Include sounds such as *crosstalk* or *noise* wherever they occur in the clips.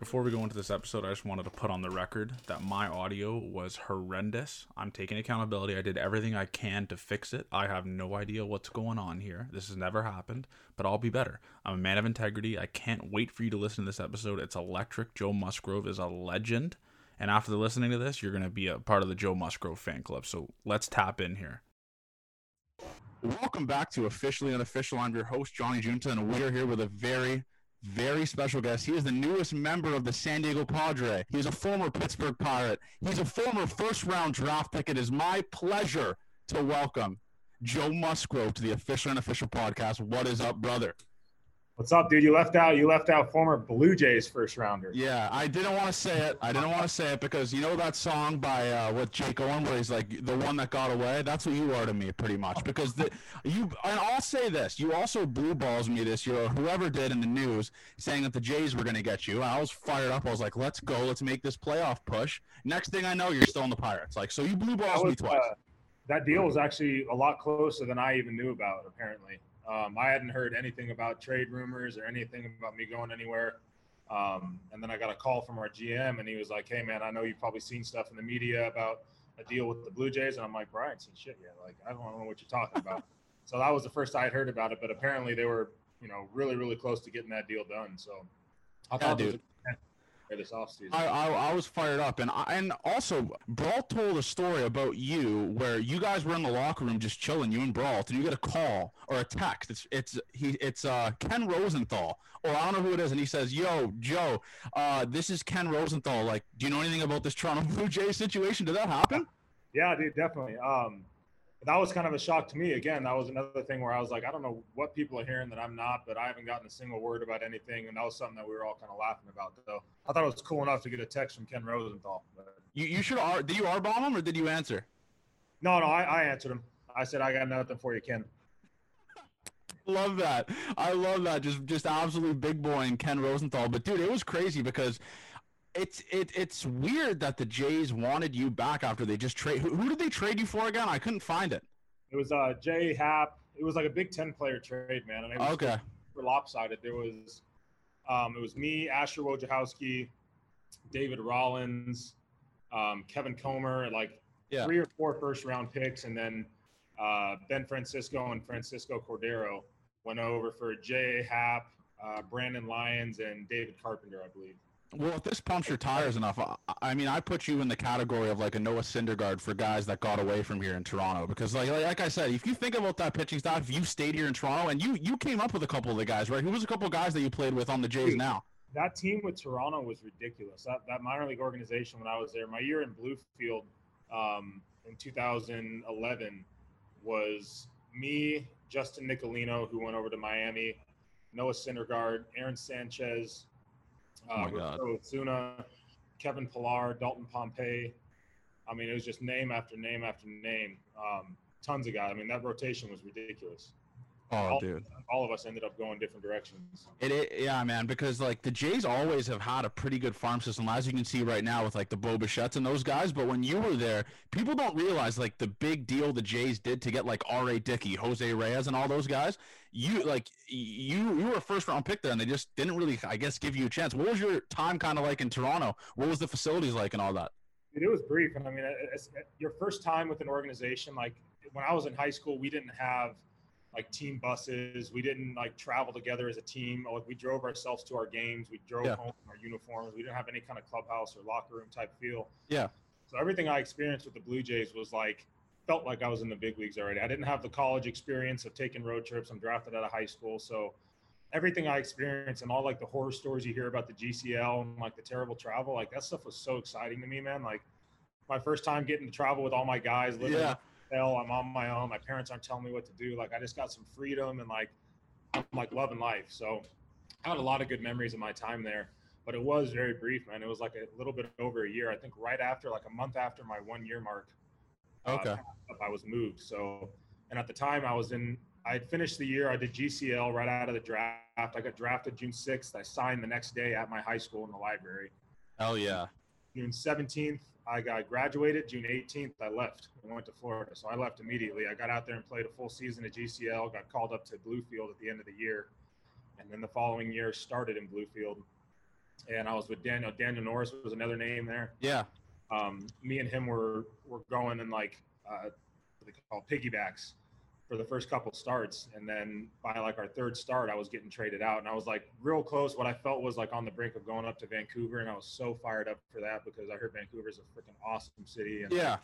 Before we go into this episode, I just wanted to put on the record that my audio was horrendous. I'm taking accountability. I did everything I can to fix it. I have no idea what's going on here. This has never happened, but I'll be better. I'm a man of integrity. I can't wait for you to listen to this episode. It's electric. Joe Musgrove is a legend. And after listening to this, you're going to be a part of the Joe Musgrove fan club. So let's tap in here. Welcome back to Officially Unofficial. I'm your host, Johnny Junta, and we are here with a very very special guest. He is the newest member of the San Diego Padre. He is a former Pittsburgh Pirate. He's a former first round draft pick. It is my pleasure to welcome Joe Musgrove to the official and official podcast. What is up, brother? What's up, dude? You left out you left out former Blue Jays first rounder. Yeah, I didn't want to say it. I didn't want to say it because you know that song by uh, with Jake Owen where he's like the one that got away. That's what you are to me, pretty much. Because the you and I'll say this: you also blue balls me this year, or whoever did in the news, saying that the Jays were going to get you. I was fired up. I was like, let's go, let's make this playoff push. Next thing I know, you're still in the Pirates. Like, so you blue balls was, me twice. Uh, that deal was actually a lot closer than I even knew about. Apparently. Um, I hadn't heard anything about trade rumors or anything about me going anywhere. Um, and then I got a call from our GM, and he was like, "Hey, man, I know you've probably seen stuff in the media about a deal with the Blue Jays." And I'm like, "Brian, seen shit yet? Like, I don't know what you're talking about." *laughs* so that was the first I had heard about it. But apparently, they were, you know, really, really close to getting that deal done. So I thought yeah, this offseason. I, I, I was fired up, and I, and also Brault told a story about you where you guys were in the locker room just chilling, you and Brault, and you get a call or a text. It's it's he it's uh Ken Rosenthal, or I don't know who it is, and he says, "Yo, Joe, uh, this is Ken Rosenthal. Like, do you know anything about this Toronto *laughs* Blue Jays situation? Did that happen?" Yeah, dude, definitely. Um, that was kind of a shock to me. Again, that was another thing where I was like, I don't know what people are hearing that I'm not, but I haven't gotten a single word about anything. And that was something that we were all kind of laughing about. So I thought it was cool enough to get a text from Ken Rosenthal. But... You, you should R, did you R bomb him or did you answer? No, no, I, I answered him. I said, I got nothing for you, Ken. *laughs* love that. I love that. Just, just absolutely big boy and Ken Rosenthal. But dude, it was crazy because it's it it's weird that the Jays wanted you back after they just trade. Who, who, did they trade you for again? I couldn't find it. It was uh J.A. Happ. It was like a Big Ten player trade, man. And it was okay. Lopsided, there was um it was me, Asher Wojciechowski, David Rollins, um, Kevin Comer, like yeah. three or four first round picks, and then uh, Ben Francisco and Francisco Cordero went over for J.A. Happ, uh, Brandon Lyons, and David Carpenter, I believe. Well, if this pumps your tires enough, I mean, I put you in the category of like a Noah Syndergaard for guys that got away from here in Toronto. Because, like, like I said, if you think about that pitching staff, if you stayed here in Toronto, and you you came up with a couple of the guys, right? Who was a couple of guys that you played with on the Jays now? That team with Toronto was ridiculous. That that minor league organization when I was there, my year in Bluefield um, in 2011 was me, Justin Nicolino, who went over to Miami, Noah Syndergaard, Aaron Sanchez, uh, oh Zuna, Kevin Pillar, Dalton Pompey. I mean, it was just name after name after name. Um, tons of guys. I mean, that rotation was ridiculous. Oh, all, dude! All of us ended up going different directions. It, it, yeah, man. Because like the Jays always have had a pretty good farm system, as you can see right now with like the Bo Bichette's and those guys. But when you were there, people don't realize like the big deal the Jays did to get like R.A. Dickey, Jose Reyes, and all those guys. You like you you were a first round pick there, and they just didn't really, I guess, give you a chance. What was your time kind of like in Toronto? What was the facilities like and all that? It was brief, and I mean, it's, it's, your first time with an organization like when I was in high school, we didn't have like team buses. We didn't like travel together as a team. Like we drove ourselves to our games. We drove yeah. home in our uniforms. We didn't have any kind of clubhouse or locker room type feel. Yeah. So everything I experienced with the Blue Jays was like felt like I was in the big leagues already. I didn't have the college experience of taking road trips. I'm drafted out of high school, so everything I experienced and all like the horror stories you hear about the GCL and like the terrible travel, like that stuff was so exciting to me, man. Like my first time getting to travel with all my guys, living yeah hell, I'm on my own. My parents aren't telling me what to do. Like I just got some freedom and like I'm like loving life. So I had a lot of good memories of my time there. But it was very brief, man. It was like a little bit over a year. I think right after, like a month after my one year mark, uh, okay, uh, I was moved. So, and at the time, I was in. I had finished the year. I did GCL right out of the draft. I got drafted June 6th. I signed the next day at my high school in the library. Hell yeah. June 17th, I got graduated. June 18th, I left. I went to Florida. So I left immediately. I got out there and played a full season at GCL, got called up to Bluefield at the end of the year. And then the following year started in Bluefield. and I was with Daniel. Daniel Norris was another name there. Yeah. Um, me and him were were going in like uh, what they call piggybacks for the first couple starts, and then by like our third start, I was getting traded out, and I was like real close. What I felt was like on the brink of going up to Vancouver, and I was so fired up for that because I heard Vancouver's a freaking awesome city, and Yeah.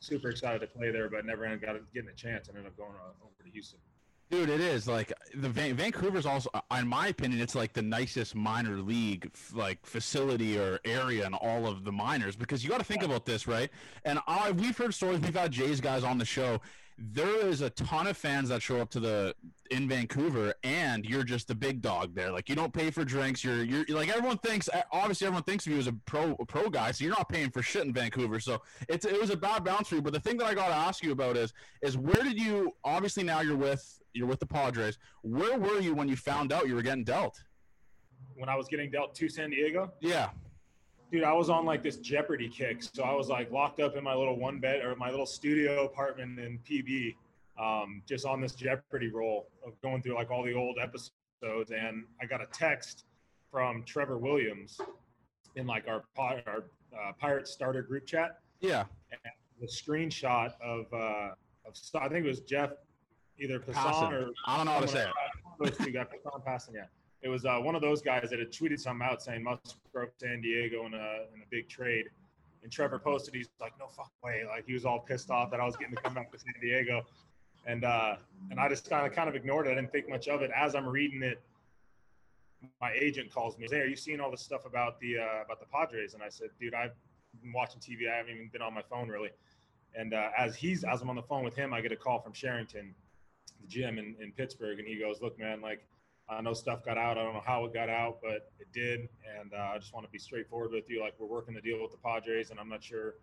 super excited to play there, but never ended up getting a chance, and ended up going uh, over to Houston. Dude, it is like the Van- Vancouver's also, uh, in my opinion, it's like the nicest minor league f- like facility or area in all of the minors because you got to think about this, right? And I we've heard stories. We've had Jay's guys on the show. There is a ton of fans that show up to the in Vancouver, and you're just the big dog there. Like you don't pay for drinks. You're you're like everyone thinks. Eh, obviously, everyone thinks of you as a pro a pro guy, so you're not paying for shit in Vancouver. So it's it was a bad bounce for you. But the thing that I got to ask you about is is where did you? Obviously, now you're with you're with the Padres. Where were you when you found out you were getting dealt? When I was getting dealt to San Diego, Yeah, dude, I was on like this Jeopardy kick. So I was like locked up in my little one bed or my little studio apartment in PB, um, just on this Jeopardy roll of going through like all the old episodes. And I got a text from Trevor Williams in like our, our uh, Pirate Starter group chat. yeah, The screenshot of, uh, of I think it was Jeff, either Passan or I don't know how to say it. those two guys, Passan. It was uh, one of those guys that had tweeted something out saying Musgrove San Diego in a in a big trade, and Trevor posted. He's like, "No fuck way!" Like he was all pissed off that I was getting to come back to San Diego, and uh, and I just kind of kind of ignored it. I didn't think much of it. As I'm reading it, my agent calls me. Hey, are you seeing all this stuff about the uh, about the Padres? And I said, "Dude, I've been watching TV. I haven't even been on my phone really." And uh, as he's as I'm on the phone with him, I get a call from Cherington, the gym in, in Pittsburgh, and he goes, "Look, man, like." I know stuff got out. I don't know how it got out, but it did. And uh, I just want to be straightforward with you. Like we're working the deal with the Padres, and I'm not sure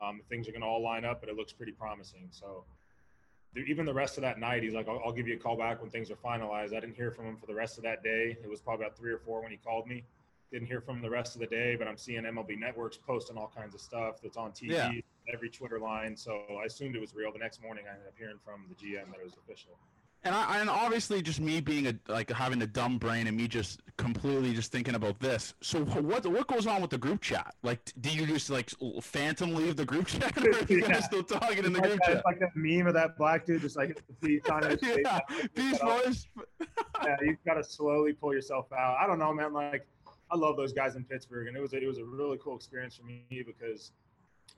um, things are going to all line up, but it looks pretty promising. So even the rest of that night, he's like, I'll, I'll give you a call back when things are finalized. I didn't hear from him for the rest of that day. It was probably about three or four when he called me. Didn't hear from him the rest of the day, but I'm seeing MLB Networks posting all kinds of stuff that's on TV, Yeah. every Twitter line. So I assumed it was real. The next morning, I ended up hearing from the GM that it was official. And I and obviously just me being a like having a dumb brain and me just completely just thinking about this. So what what goes on with the group chat? Like, do you just like phantom leave the group *laughs* chat, or are you guys Yeah. still talking in the It's group like, that, chat? it's like that meme of that black dude just like hit the peace on his yeah, Beast Boys. yeah, you've got to slowly pull yourself out. I don't know, man. Like, I love those guys in Pittsburgh, and it was a, it was a really cool experience for me because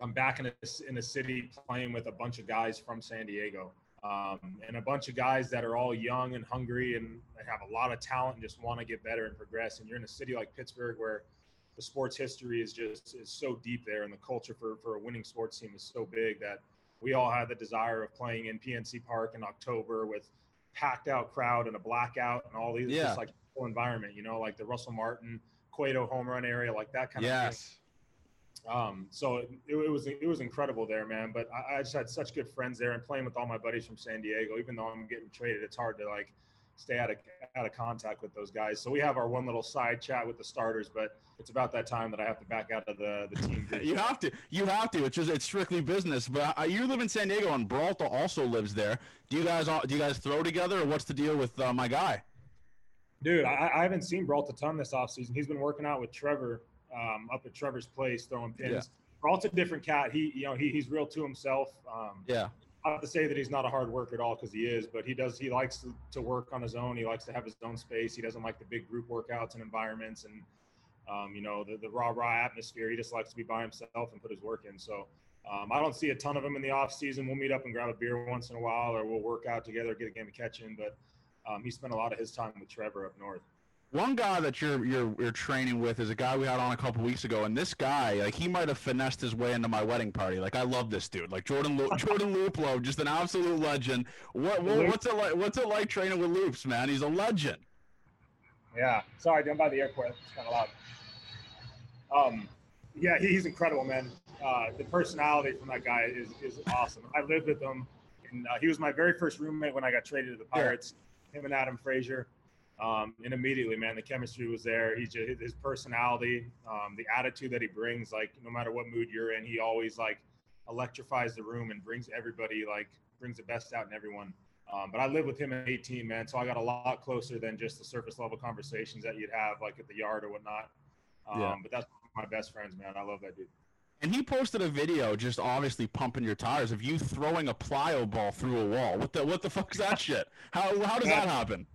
I'm back in a in a city playing with a bunch of guys from San Diego, um, and a bunch of guys that are all young and hungry and have a lot of talent and just want to get better and progress. And you're in a city like Pittsburgh where the sports history is just is so deep there, and the culture for for a winning sports team is so big that we all had the desire of playing in PNC Park in October with packed out crowd and a blackout and all these Yeah. just like environment, you know, like the Russell Martin, Cueto home run area, like that kind of thing. Um, so it, it was it was incredible there, man. But I, I just had such good friends there, and playing with all my buddies from San Diego. Even though I'm getting traded, it's hard to like stay out of out of contact with those guys. So we have our one little side chat with the starters, but it's about that time that I have to back out of the the team. *laughs* You have to. You have to. It's just it's strictly business. But uh, you live in San Diego, and Braulta also lives there. Do you guys all, do you guys throw together, or what's the deal with uh, my guy? Dude, I, I haven't seen Brault a ton this offseason. He's been working out with Trevor um, up at Trevor's place throwing pins. Yeah. Brault's a different cat. He, you know, he, he's real to himself. Um, Yeah. I have to say that he's not a hard worker at all because he is, but he does. He likes to, to work on his own. He likes to have his own space. He doesn't like the big group workouts and environments and um, you know the, the raw raw atmosphere. He just likes to be by himself and put his work in. So um, I don't see a ton of him in the off season. We'll meet up and grab a beer once in a while, or we'll work out together, get a game of catch in. But um, he spent a lot of his time with Trevor up north. One guy that you're you're you're training with is a guy we had on a couple weeks ago, and this guy, like, he might have finessed his way into my wedding party. Like, I love this dude. Like Jordan Lu- *laughs* Jordan Luplow, just an absolute legend. What, what what's it like? What's it like training with Loops, man? He's a legend. Yeah. Sorry, I'm by the airport. It's kind of loud. Um, yeah, he's incredible, man. Uh, the personality from that guy is, is awesome. I lived with him, and uh, he was my very first roommate when I got traded to the Pirates. Him and Adam Frazier. Um, and immediately, man, the chemistry was there. He just his personality, um, the attitude that he brings, like no matter what mood you're in, he always like electrifies the room and brings everybody like brings the best out in everyone. Um, but I lived with him at 18, man, so I got a lot closer than just the surface level conversations that you'd have like at the yard or whatnot. Um, Yeah. But that's my best friends, man. I love that dude. And he posted a video just obviously pumping your tires of you throwing a plyo ball through a wall. What the what the fuck's that *laughs* shit? How how does that happen?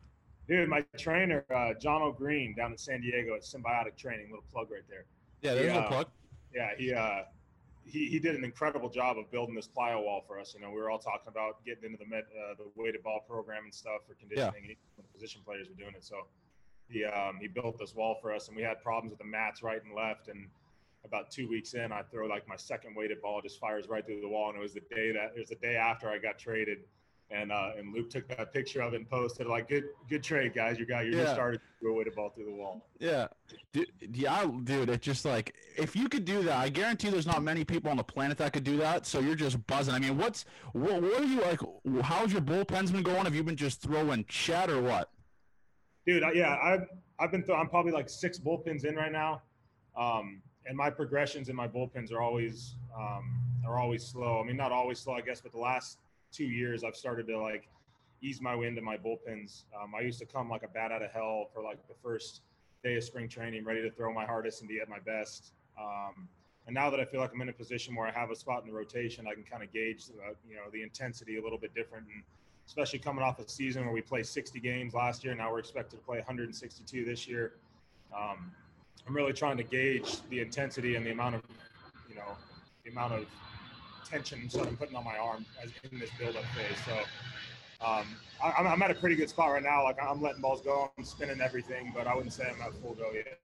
Dude, my trainer, uh, John O'Green, down in San Diego at Symbiotic Training, little plug right there. Yeah, there's Yeah. a plug. Yeah, he uh, he he did an incredible job of building this plyo wall for us. You know, we were all talking about getting into the med, uh, the weighted ball program and stuff for conditioning. and The position players were doing it, so he um, he built this wall for us, and we had problems with the mats right and left. And about two weeks in, I throw like my second weighted ball just fires right through the wall, and it was the day that it was the day after I got traded. And uh, and Luke took that picture of it and posted like, "Good good trade, guys. You got you Yeah. just started to throw a weighted ball through the wall." Yeah, dude, yeah, dude. It's just like if you could do that, I guarantee there's not many people on the planet that could do that. So you're just buzzing. I mean, what's what, what are you like? How's your bullpens been going? Have you been just throwing chat or what? dude. I, yeah, I've I've been th- I'm probably like six bullpens in right now, um, and my progressions in my bullpens are always um, are always slow. I mean, not always slow, I guess, but the last two years I've started to like ease my way into my bullpens. Um, I used to come like a bat out of hell for like the first day of spring training, ready to throw my hardest and be at my best. Um, and now that I feel like I'm in a position where I have a spot in the rotation, I can kind of gauge, uh, you know, the intensity a little bit different. And especially coming off a season where we played 60 games last year, now we're expected to play 162 this year. Um, I'm really trying to gauge the intensity and the amount of, you know, the amount of tension that I'm putting on my arm as in this build-up phase. So um, I, I'm- I'm at a pretty good spot right now. Like I'm letting balls go, I'm spinning everything, but I wouldn't say I'm at full go yet.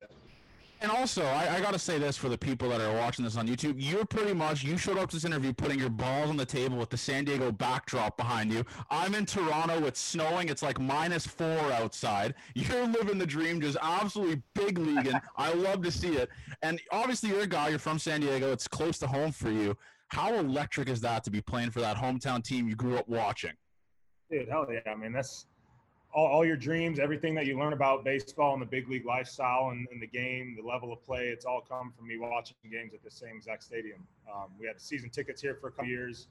And also, I, I got to say this for the people that are watching this on YouTube. You're pretty much, you showed up to this interview putting your balls on the table with the San Diego backdrop behind you. I'm in Toronto. It's snowing. It's like minus four outside. *laughs* You're living the dream, just absolutely big leaguing. I love to see it. And obviously, you're a guy, you're from San Diego. It's close to home for you. How electric is that to be playing for that hometown team you grew up watching? Dude, hell yeah. I mean, that's all, all your dreams, everything that you learn about baseball and the big league lifestyle and, and the game, the level of play, it's all come from me watching games at the same exact stadium. Um, we had season tickets here for a couple years.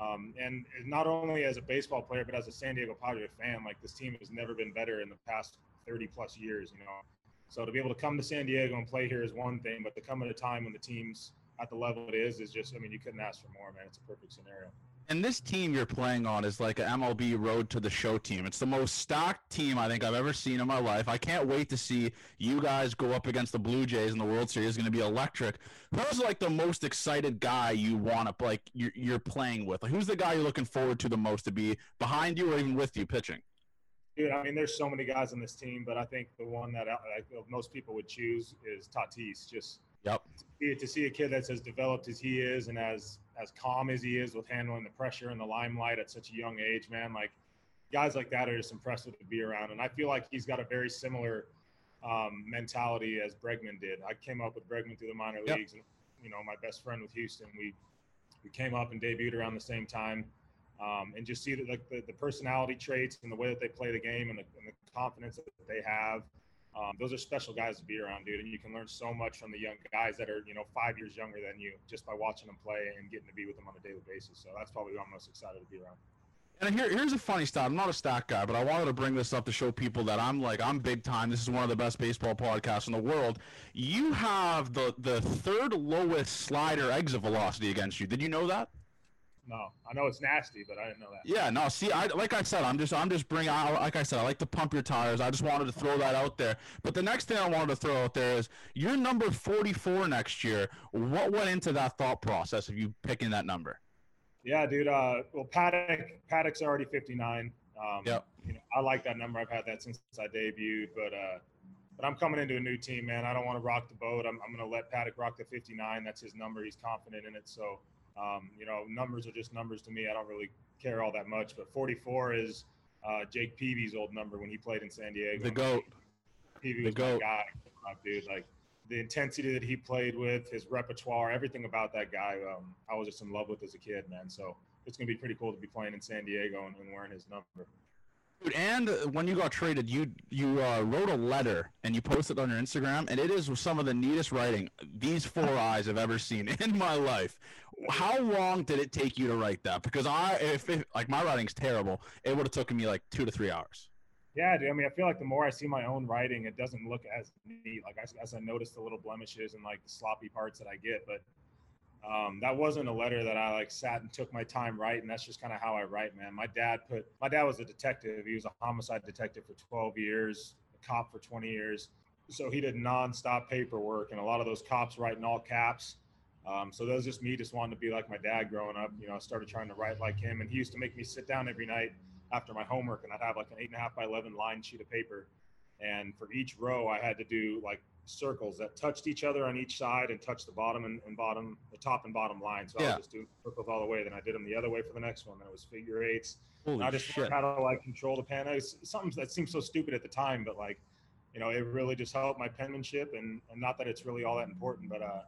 Um, and not only as a baseball player, but as a San Diego Padre fan, like this team has never been better in the past 30 plus years, you know. So to be able to come to San Diego and play here is one thing, but to come at a time when the team's at the level it is, is just, I mean, you couldn't ask for more, man. It's a perfect scenario. And this team you're playing on is like a MLB Road to the Show team. It's the most stocked team I think I've ever seen in my life. I can't wait to see you guys go up against the Blue Jays in the World Series. It's going to be electric. Who's like the most excited guy you want to like you're, you're playing with? Like who's the guy you're looking forward to the most to be behind you or even with you pitching? Dude, I mean, there's so many guys on this team, but I think the one that uh, I, I most people would choose is Tatis. Just Yep. to, to see a kid that's as developed as he is and as as calm as he is with handling the pressure and the limelight at such a young age, man. Like guys like that are just impressive to be around, and I feel like he's got a very similar um, mentality as Bregman did. I came up with Bregman through the minor Yep. leagues, and you know, my best friend with Houston, we we came up and debuted around the same time. Um, and just see that like the, the personality traits and the way that they play the game and the, and the confidence that they have um, those are special guys to be around, dude. And you can learn so much from the young guys that are, you know, five years younger than you just by watching them play and getting to be with them on a daily basis. So that's probably who I'm most excited to be around. And here, here's a funny stat. I'm not a stat guy, but I wanted to bring this up to show people that I'm like I'm big time. This is one of the best baseball podcasts in the world. You have the the third lowest slider exit velocity against you. Did you know that? No, I know it's nasty, but I didn't know that. Yeah, no. See, I like I said, I'm just I'm just bringing out. Like I said, I like to pump your tires. I just wanted to throw that out there. But the next thing I wanted to throw out there is you're number 44 next year. What went into that thought process of you picking that number? Yeah, dude. Uh, well, Paddock, Paddock's already 59. Um, Yep. You know, I like that number. I've had that since I debuted, but uh, but I'm coming into a new team, man. I don't want to rock the boat. I'm, I'm going to let Paddock rock the 59. That's his number. He's confident in it. So, um, you know, numbers are just numbers to me. I don't really care all that much. But 44 is uh, Jake Peavy's old number when he played in San Diego. The goat. Peavy the was goat. guy, dude. Like the intensity that he played with, his repertoire, everything about that guy, um, I was just in love with as a kid, man. So it's gonna be pretty cool to be playing in San Diego and, and wearing his number. Dude, and when you got traded, you you uh, wrote a letter and you posted it on your Instagram, and it is some of the neatest writing these four eyes have ever seen *laughs* in my life. How long did it take you to write that? Because I, if, if like my writing's terrible, it would have taken me like two to three hours. Yeah, dude. I mean, I feel like the more I see my own writing, it doesn't look as neat. Like as, as I notice the little blemishes and like the sloppy parts that I get, but um, that wasn't a letter that I like sat and took my time writing. That's just kind of how I write, man. My dad put my dad was a detective. He was a homicide detective for 12 years, a cop for 20 years. So he did nonstop paperwork, and a lot of those cops write in all caps. Um, so that was just me just wanting to be like my dad growing up. You know, I started trying to write like him, and he used to make me sit down every night after my homework, and I'd have like an eight and a half by 11 line sheet of paper. And for each row, I had to do like circles that touched each other on each side and touched the bottom and, and bottom, the top and bottom line. So I Yeah. was just doing circles all the way. Then I did them the other way for the next one. Then it was figure eights. Holy I just shit! learned how to like control the pen. It's something that seemed so stupid at the time, but like, you know, it really just helped my penmanship. And, and not that it's really all that important, but uh,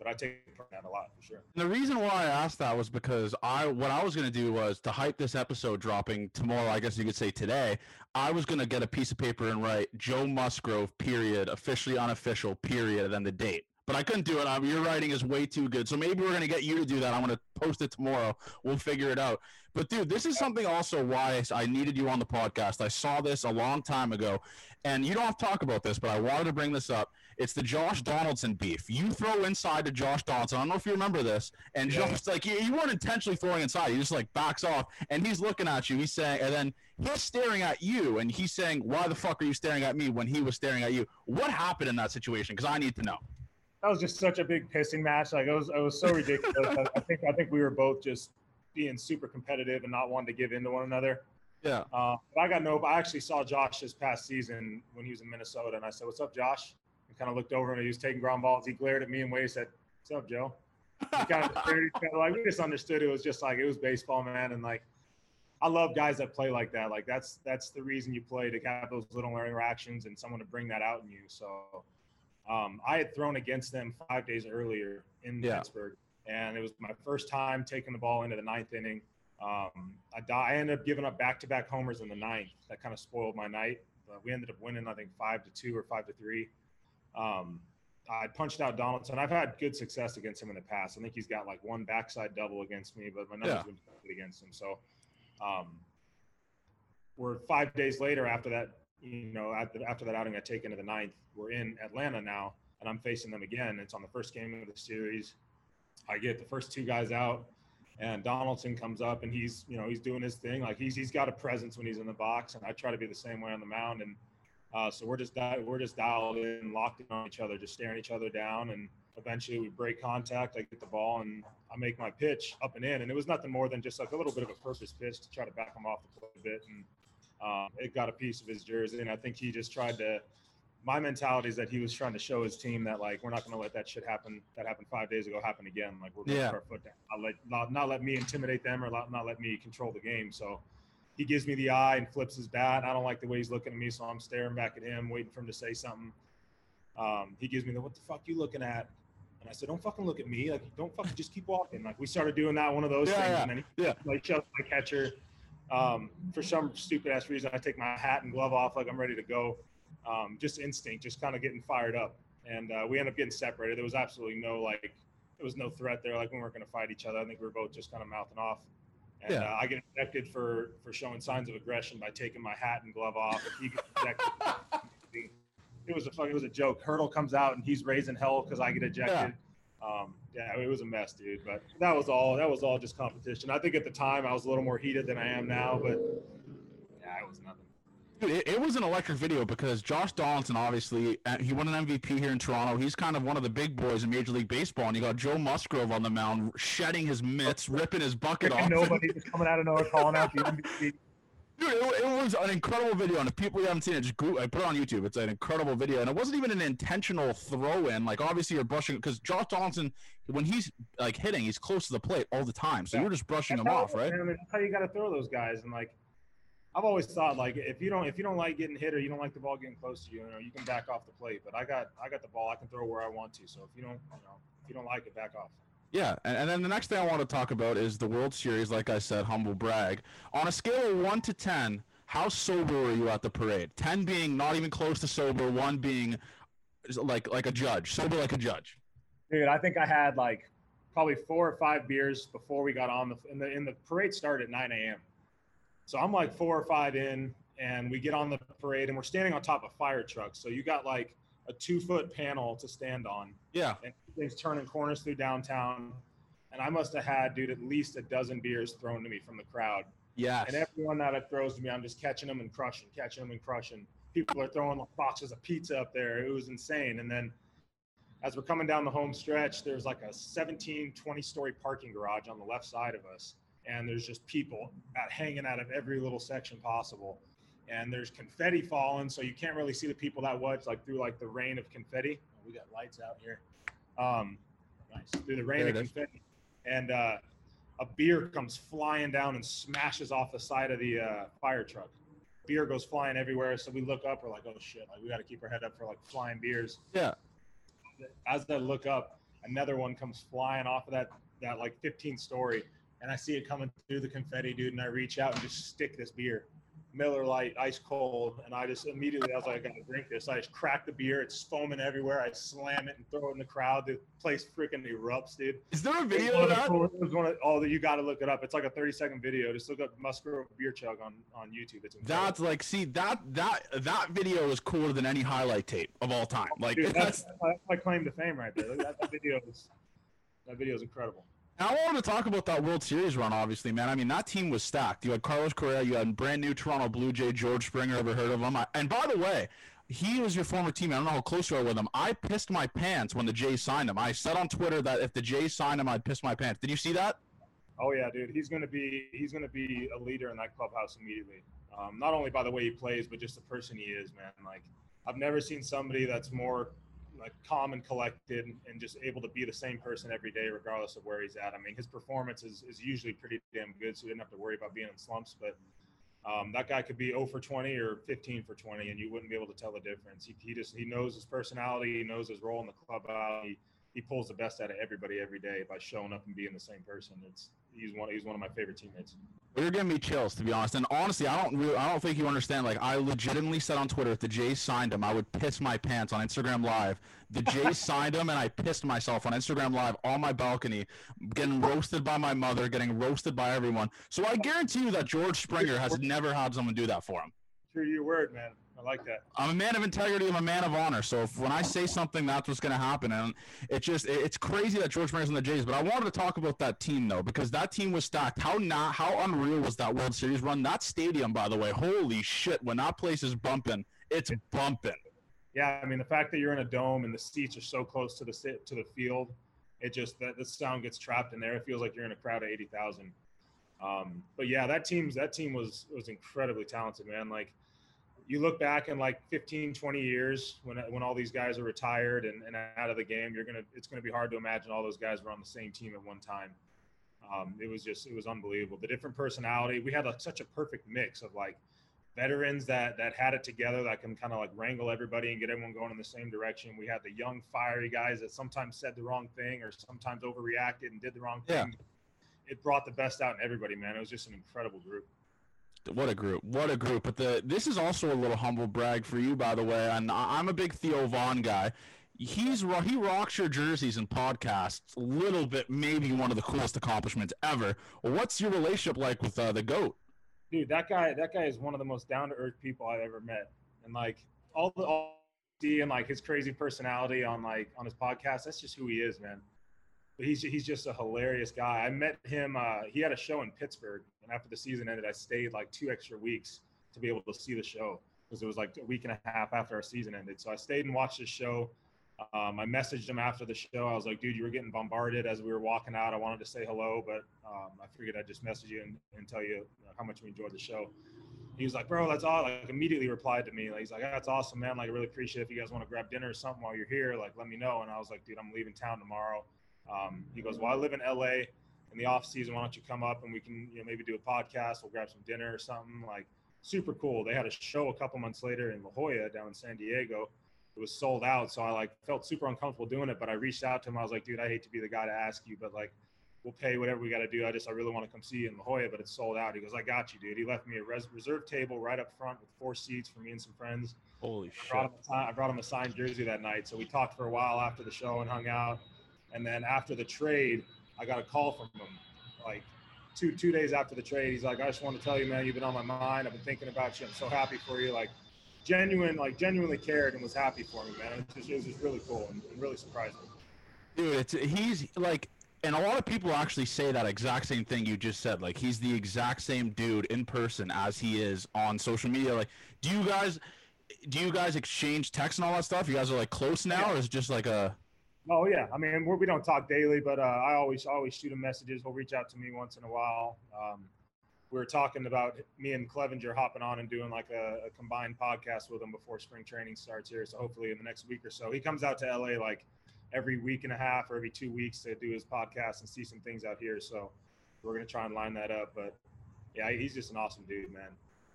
but I take in that a lot for sure. And the reason why I asked that was because I what I was gonna do was to hype this episode dropping tomorrow. I guess you could say today. I was gonna get a piece of paper and write Joe Musgrove period, officially unofficial period, and then the date. But I couldn't do it. I, your writing is way too good. So maybe we're gonna get you to do that. I'm gonna post it tomorrow. We'll figure it out. But dude, this is something also why I needed you on the podcast. I saw this a long time ago, and you don't have to talk about this, but I wanted to bring this up. It's the Josh Donaldson beef. You throw inside to Josh Donaldson. I don't know if you remember this, and Yeah. Josh like you, you weren't intentionally throwing inside. He just like backs off, and he's looking at you. He's saying, and then he's staring at you, and he's saying, "Why the fuck are you staring at me?" When he was staring at you. What happened in that situation? Because I need to know. that was just such a big pissing match. Like it was, it was so ridiculous. *laughs* I, I think, I think we were both just being super competitive and not wanting to give in to one another. Yeah. Uh, but I got no. I actually saw Josh this past season when he was in Minnesota, and I said, "What's up, Josh?" Kind of looked over and he was taking ground balls. He glared at me and Wade said, "What's up, Joe?" We kind of like we just understood it was just like it was baseball, man, and like. I love guys that play like that. Like that's that's the reason you play to have those little interactions and someone to bring that out in you. So um, I had thrown against them five days earlier in Yeah. Pittsburgh, and it was my first time taking the ball into the ninth inning. Um, I, I ended up giving up back-to-back homers in the ninth. That kind of spoiled my night. But we ended up winning, I think, five to two or five to three. Um, I punched out Donaldson. I've had good success against him in the past. I think he's got like one backside double against me, but my numbers Yeah. been good against him. So um, we're five days later after that, you know, after, after that outing I take into the ninth, we're in Atlanta now, and I'm facing them again. It's on the first game of the series. I get the first two guys out, and Donaldson comes up and he's, you know, he's doing his thing. Like he's he's got a presence when he's in the box, and I try to be the same way on the mound. And uh, so we're just di- we're just dialed in, locked in on each other, just staring each other down, and eventually we break contact. I get the ball and I make my pitch up and in, and it was nothing more than just like a little bit of a purpose pitch to try to back him off the plate a bit, and um, it got a piece of his jersey. And I think he just tried to. My mentality is that he was trying to show his team that like we're not going to let that shit happen that happened five days ago happen again. Like we're going to Yeah. put our foot down, not let not, not let me intimidate them or not, not let me control the game. So he gives me the eye and flips his bat. I don't like the way he's looking at me, so I'm staring back at him, waiting for him to say something. Um, he gives me the "What the fuck you looking at?" And I said, "Don't fucking look at me. Like, don't fucking just keep walking." Like we started doing that, one of those Yeah, things, yeah, and then he yeah. like shoves my catcher. Um, for some stupid ass reason, I take my hat and glove off like I'm ready to go. Um, just instinct, just kind of getting fired up, and uh, we end up getting separated. There was absolutely no like, there was no threat there. Like we weren't going to fight each other. I think we were both just kind of mouthing off. And Yeah. uh, I get ejected for for showing signs of aggression by taking my hat and glove off. He gets ejected. *laughs* it was a fuck- it was a joke. Hurdle comes out and he's raising hell because I get ejected. Um, yeah, it was a mess, dude. But that was all. That was all just competition. I think at the time I was a little more heated than I am now, but Dude, it, it was an electric video because Josh Donaldson, obviously, uh, he won an MVP here in Toronto. He's kind of one of the big boys in Major League Baseball, and you got Joe Musgrove on the mound, shedding his mitts, ripping his bucket off. Nobody was coming out of nowhere calling out the MVP. *laughs* Dude, it, it was an incredible video, and if people haven't seen it, just go, I put it on YouTube. It's an incredible video, and it wasn't even an intentional throw in. Like obviously you're brushing because Josh Donaldson, when he's like hitting, he's close to the plate all the time. So Yeah. you're just brushing That's him off, right? man, that's how you got to throw those guys. And like, I've always thought like if you don't if you don't like getting hit or you don't like the ball getting close to you, you know, you can back off the plate. But I got I got the ball. I can throw where I want to. So if you don't you know if you don't like it, back off. Yeah, and, and then the next thing I want to talk about is the World Series. Like I said, humble brag. On a scale of one to ten, how sober were you at the parade? Ten being not even close to sober, one being like like a judge, sober like a judge. Dude, I think I had like probably four or five beers before we got on the in the in the parade started at 9 a.m. So I'm like four or five in, and we get on the parade, and we're standing on top of fire trucks. So you got like a two foot panel to stand on, Yeah. and things turning corners through downtown. And I must have had, dude, at least a dozen beers thrown to me from the crowd. Yeah. And everyone that it throws to me, I'm just catching them and crushing, catching them and crushing. People are throwing like boxes of pizza up there. It was insane. And then as we're coming down the home stretch, there's like a 17, 20 story parking garage on the left side of us. And there's just people at, hanging out of every little section possible. And there's confetti falling, so you can't really see the people that much, like through like the rain of confetti. Oh, we got lights out here. Um, nice. Through the rain There of it is. confetti. And uh, a beer comes flying down and smashes off the side of the uh, fire truck. Beer goes flying everywhere. So we look up, we're like, oh shit, like we got to keep our head up for like flying beers. Yeah. As I look up, another one comes flying off of that, that like 15 story. And I see it coming through the confetti, dude. And I reach out and just stick this beer. Miller Lite, ice cold, and I just immediately I was like, I gotta drink this. I just crack the beer, it's foaming everywhere. I slam it and throw it in the crowd. The place freaking erupts, dude. Is there a video of that? it one of- oh, you got to look it up. It's like a 30 second video. Just look up Musgrove Beer Chug on, on YouTube. It's incredible. That's like, see that that that video is cooler than any highlight tape of all time. Like Dude, *laughs* that's. that's, that's my claim to fame right there. Look, That, that video is that video is incredible. I wanted to talk about that World Series run, obviously, man. I mean, that team was stacked. You had Carlos Correa, you had brand new Toronto Blue Jay George Springer. Ever heard of him? I, and by the way, he was your former teammate. I don't know how close you are with him. I pissed my pants when the Jays signed him. I said on Twitter that if the Jays signed him, I'd piss my pants. Did you see that? Oh yeah, dude. He's gonna be he's gonna be a leader in that clubhouse immediately. Um, not only by the way he plays, but just the person he is, man. Like I've never seen somebody that's more like calm and collected and just able to be the same person every day, regardless of where he's at. I mean, his performance is, is usually pretty damn good, so he didn't have to worry about being in slumps. But um, that guy could be 0 for 20 or 15 for 20, and you wouldn't be able to tell the difference. He, he just he knows his personality, he knows his role in the clubhouse. He, he pulls the best out of everybody every day by showing up and being the same person. It's he's one he's one of my favorite teammates. You're giving me chills, to be honest. And honestly, I don't really, I don't think you understand. Like, I legitimately said on Twitter, if the Jays signed him, I would piss my pants on Instagram Live. The Jays *laughs* signed him, and I pissed myself on Instagram Live on my balcony, getting roasted by my mother, getting roasted by everyone. So I guarantee you that George Springer has never had someone do that for him. True your word, man. I like that. I'm a man of integrity. I'm a man of honor. So if, when I say something, that's what's going to happen. And it just it- it's crazy that George Springer's in the Jays. But I wanted to talk about that team though, because that team was stacked. How not how unreal was that World Series run? That stadium, by the way, holy shit! When that place is bumping, it's bumping. Yeah, I mean the fact that you're in a dome and the seats are so close to the sit to the field, it just that the sound gets trapped in there. It feels like you're in a crowd of eighty thousand. Um, but yeah, that team's that team was was incredibly talented, man. Like you look back in like 15, 20 years when when all these guys are retired and, and out of the game, you're gonna it's gonna be hard to imagine all those guys were on the same team at one time. Um, it was just it was unbelievable. The different personality. We had a, such a perfect mix of like veterans that that had it together that can kind of like wrangle everybody and get everyone going in the same direction. We had the young fiery guys that sometimes said the wrong thing or sometimes overreacted and did the wrong thing. Yeah. thing. It brought the best out in everybody, man. It was just an incredible group. What a group! What a group! But the this is also a little humble brag for you, by the way. And I'm a big Theo Von guy. He's he rocks your jerseys and podcasts. Little bit, maybe one of the coolest accomplishments ever. What's your relationship like with uh, the goat? dude that guy that guy is one of the most down to earth people i've ever met and like all the all and like his crazy personality on like on his podcast that's just who he is man but he's he's just a hilarious guy i met him uh he had a show in pittsburgh and after the season ended i stayed like two extra weeks to be able to see the show because it was like a week and a half after our season ended so i stayed and watched the show um, I messaged him after the show. I was like, dude, you were getting bombarded as we were walking out. I wanted to say hello, but um, I figured I'd just message you and, and tell you how much we enjoyed the show. He was like, bro, that's all. Like, immediately replied to me. Like, he's like, that's awesome, man. Like, I really appreciate it. If you guys want to grab dinner or something while you're here, like, let me know. And I was like, dude, I'm leaving town tomorrow. Um, he goes, well, I live in LA in the off season. Why don't you come up and we can, you know, maybe do a podcast. We'll grab some dinner or something. Like, super cool. They had a show a couple months later in La Jolla down in San Diego it was sold out. So I like felt super uncomfortable doing it, but I reached out to him. I was like, dude, I hate to be the guy to ask you, but like, we'll pay whatever we got to do. I just, I really want to come see you in La Jolla, but it's sold out. He goes, I got you, dude. He left me a res- reserve table right up front with four seats for me and some friends. Holy I brought, him I brought him a signed jersey that night. So we talked for a while after the show and hung out. And then after the trade, I got a call from him like two two days after the trade, he's like, I just want to tell you, man, you've been on my mind. I've been thinking about you. I'm so happy for you. Like, genuine, like genuinely cared and was happy for me, man. It was just, it was just really cool and, and really surprising. Dude, it's he's like, and a lot of people actually say that exact same thing you just said. Like, he's the exact same dude in person as he is on social media. Like, do you guys, do you guys exchange texts and all that stuff? You guys are like close now, or is it just like a? Oh yeah, I mean we're, we do not talk daily, but uh, I always always shoot him messages. He'll reach out to me once in a while. Um, we were talking about me and Clevenger hopping on and doing like a, a, combined podcast with him before spring training starts here. So hopefully in the next week or so, he comes out to LA like every week and a half or every two weeks to do his podcast and see some things out here. So we're gonna try and line that up. But yeah, he's just an awesome dude, man.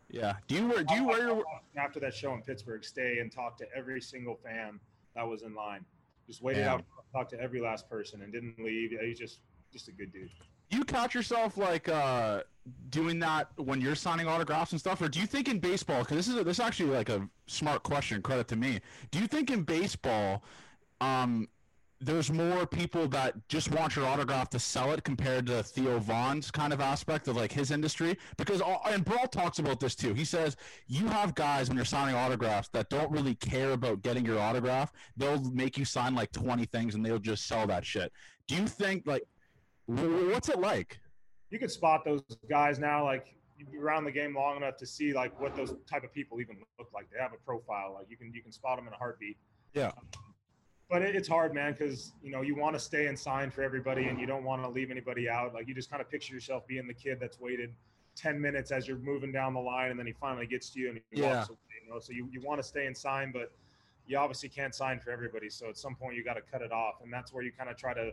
Yeah. Do you wear? Do you wear after that show in Pittsburgh? Stay and talk to every single fan that was in line. Just waited yeah. out, talked to every last person, and didn't leave. He's just just a good dude. You catch yourself like uh, doing that when you're signing autographs and stuff, or do you think in baseball? Because this is a, this is actually like a smart question. Credit to me. Do you think in baseball, um, there's more people that just want your autograph to sell it compared to Theo Von's kind of aspect of like his industry. Because and Brault talks about this too. He says you have guys when you're signing autographs that don't really care about getting your autograph. They'll make you sign like 20 things and they'll just sell that shit. Do you think like what's it like? You can spot those guys now. Like around the game long enough to see like what those type of people even look like. They have a profile. Like you can you can spot them in a heartbeat. Yeah but it's hard, man, because you know you want to stay and sign for everybody, and you don't want to leave anybody out. Like you just kind of picture yourself being the kid that's waited ten minutes as you're moving down the line, and then he finally gets to you and he yeah. walks away. You know, so you, you want to stay and sign, but you obviously can't sign for everybody. So at some point you got to cut it off, and that's where you kind of try to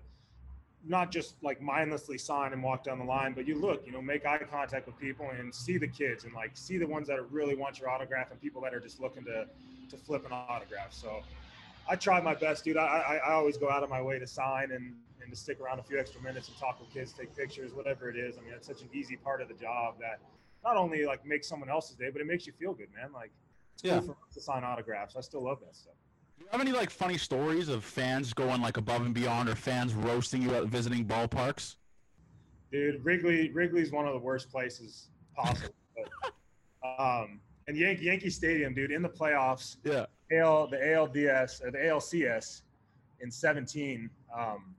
not just like mindlessly sign and walk down the line, but you look, you know, make eye contact with people and see the kids and like see the ones that really want your autograph and people that are just looking to to flip an autograph. So I try my best, dude. I, I, I always go out of my way to sign and, and to stick around a few extra minutes and talk with kids, take pictures, whatever it is. I mean, it's such an easy part of the job that not only like makes someone else's day, but it makes you feel good, man. Like it's yeah. cool for us to sign autographs. I still love that stuff. Do you have any like funny stories of fans going like above and beyond, or fans roasting you at visiting ballparks? Dude, Wrigley Wrigley's one of the worst places possible. but, *laughs* um, and Yankee Yankee Stadium, dude, in the playoffs. Yeah. AL the ALDS or the ALCS in 17. Um,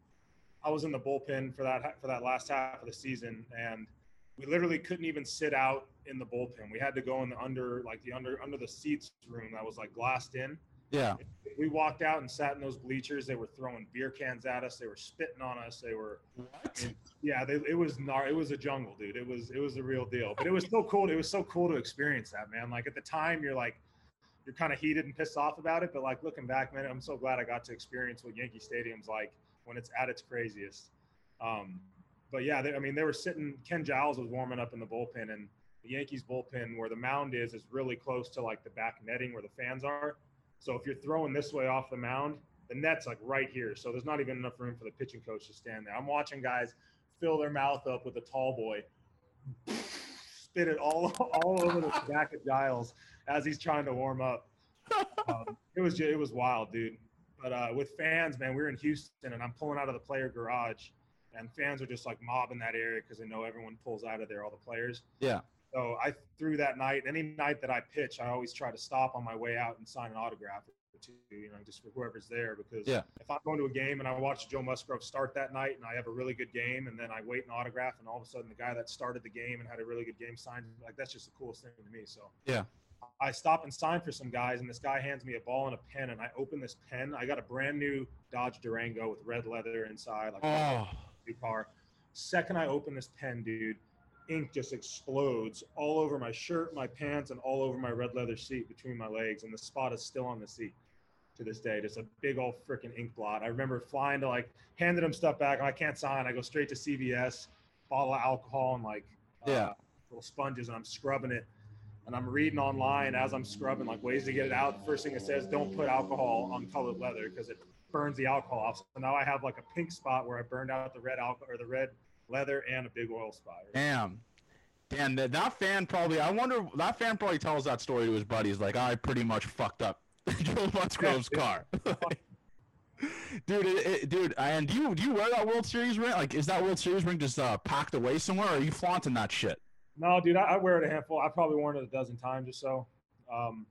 I was in the bullpen for that for that last half of the season, and we literally couldn't even sit out in the bullpen. We had to go in the under like the under under the seats room that was like glassed in. Yeah. We walked out and sat in those bleachers. They were throwing beer cans at us. They were spitting on us. They were. What? yeah, they, it was gnar- It was a jungle, dude. It was it was a real deal. But it was so cool. It was so cool to experience that, man. Like at the time, you're like, you're kind of heated and pissed off about it. But like looking back, man, I'm so glad I got to experience what Yankee Stadium's like when it's at its craziest. Um, but yeah, they, I mean, they were sitting. Ken Giles was warming up in the bullpen, and the Yankees bullpen, where the mound is, is really close to like the back netting where the fans are. So if you're throwing this way off the mound, the net's like right here. So there's not even enough room for the pitching coach to stand there. I'm watching guys fill their mouth up with a tall boy, spit it all *laughs* all over the back of Giles as he's trying to warm up. Um, it was it was wild, dude. But uh, with fans, man, we are in Houston, and I'm pulling out of the player garage, and fans are just like mobbing that area because they know everyone pulls out of there, all the players. Yeah. So I threw that night. Any night that I pitch, I always try to stop on my way out and sign an autograph to you know just for whoever's there because yeah. if I'm going to a game and I watch Joe Musgrove start that night and I have a really good game and then I wait an autograph and all of a sudden the guy that started the game and had a really good game signed like that's just the coolest thing to me. So yeah. I stop and sign for some guys, and this guy hands me a ball and a pen, and I open this pen. I got a brand new Dodge Durango with red leather inside, like oh. new car. Second, I open this pen, dude ink just explodes all over my shirt, my pants, and all over my red leather seat between my legs. And the spot is still on the seat to this day. Just a big old freaking ink blot. I remember flying to like handed him stuff back. I can't sign. I go straight to CVS, bottle of alcohol and like uh, yeah. little sponges, and I'm scrubbing it. And I'm reading online as I'm scrubbing like ways to get it out. First thing it says, don't put alcohol on colored leather because it burns the alcohol off. So now I have like a pink spot where I burned out the red alcohol or the red leather and a big oil spot. Damn. Damn, that, that fan probably, I wonder, that fan probably tells that story to his buddies, like, I pretty much fucked up *laughs* Joe Musgrove's car. *laughs* dude, it, it, dude, and do you do you wear that World Series ring? Like, is that World Series ring just uh, packed away somewhere, or are you flaunting that shit? No, dude, I, I wear it a handful. I probably worn it a dozen times or so. Um,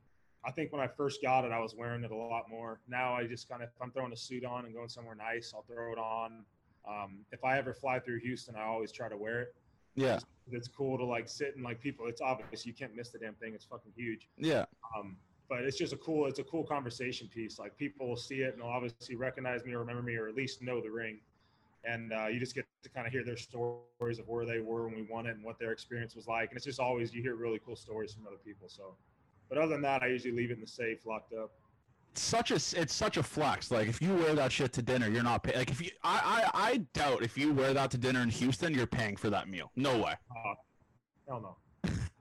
I think when I first got it, I was wearing it a lot more. Now I just kind of, if I'm throwing a suit on and going somewhere nice, I'll throw it on. Um, if I ever fly through Houston, I always try to wear it. Yeah, It's cool to like sit and like people. It's obvious you can't miss the damn thing. It's fucking huge. yeah. Um, but it's just a cool, it's a cool conversation piece. Like people will see it and they'll obviously recognize me or remember me or at least know the ring. And uh, you just get to kind of hear their stories of where they were when we won it and what their experience was like. And it's just always you hear really cool stories from other people. So, but other than that, I usually leave it in the safe, locked up. Such a it's such a flex. Like if you wear that shit to dinner, you're not pay- like if you I, I I doubt if you wear that to dinner in Houston, you're paying for that meal. No way. Uh, hell no. *laughs*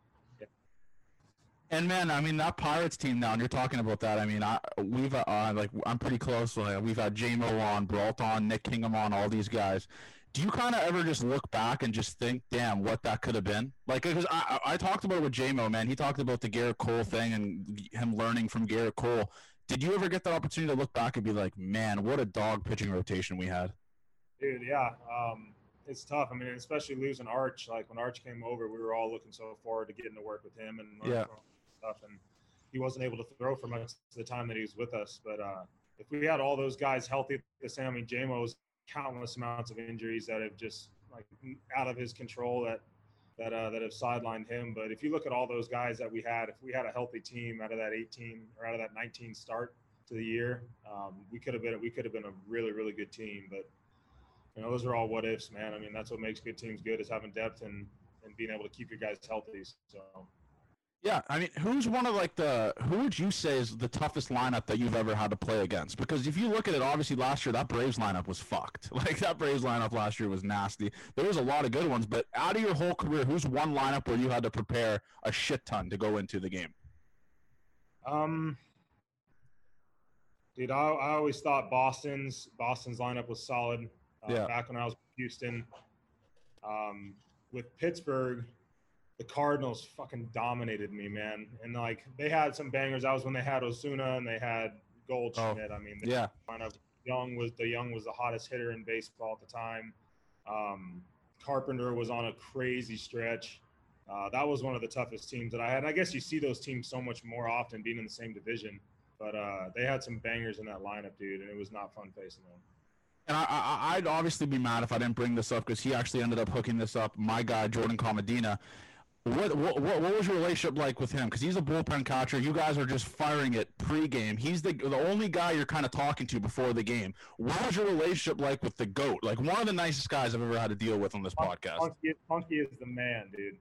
And man, I mean that Pirates team now, and you're talking about that. I mean, I we've uh, like I'm pretty close. Like we've had JMO on, Brault on, Nick Kingham on, all these guys. Do you kind of ever just look back and just think, damn, what that could have been? Like, because I, I I talked about it with JMO, man. He talked about the Gerrit Cole thing and him learning from Gerrit Cole. Did you ever get that opportunity to look back and be like, man, what a dog pitching rotation we had? Dude, yeah. Um, it's tough. I mean, especially losing Arch. Like when Arch came over, we were all looking so forward to getting to work with him and Yeah. from him and stuff. And he wasn't able to throw for much of the time that he was with us. But uh, if we had all those guys healthy the mean, JMO's countless amounts of injuries that have just like out of his control that that uh, that have sidelined him. But if you look at all those guys that we had, if we had a healthy team out of that 18 or out of that 19 start to the year, um, we could have been we could have been a really really good team. But you know, those are all what ifs, man. I mean, that's what makes good teams good is having depth and and being able to keep your guys healthy. So Yeah, I mean, who's one of like the who would you say is the toughest lineup that you've ever had to play against? Because if you look at it, obviously last year that Braves lineup was fucked. *laughs* Like that Braves lineup last year was nasty. There was a lot of good ones, but out of your whole career, who's one lineup where you had to prepare a shit ton to go into the game? Um, dude, I, I always thought Boston's Boston's lineup was solid. Uh, Yeah. Back when I was with Houston, um, with Pittsburgh, the Cardinals fucking dominated me, man. And like they had some bangers. That was when they had Ozuna and they had Goldschmidt. I mean, the Oh, Yeah, lineup. Young was the Young was the hottest hitter in baseball at the time. Um, Carpenter was on a crazy stretch. Uh, that was one of the toughest teams that I had. And I guess you see those teams so much more often being in the same division. But uh, they had some bangers in that lineup, dude, and it was not fun facing them. and I, I I'd obviously be mad if I didn't bring this up because he actually ended up hooking this up. My guy Jordan Comadena. What, what what was your relationship like with him? Because he's a bullpen catcher. You guys are just firing it pregame. He's the the only guy you're kind of talking to before the game. What was your relationship like with the goat? Like one of the nicest guys I've ever had to deal with on this podcast. Funky, Funky is the man, dude.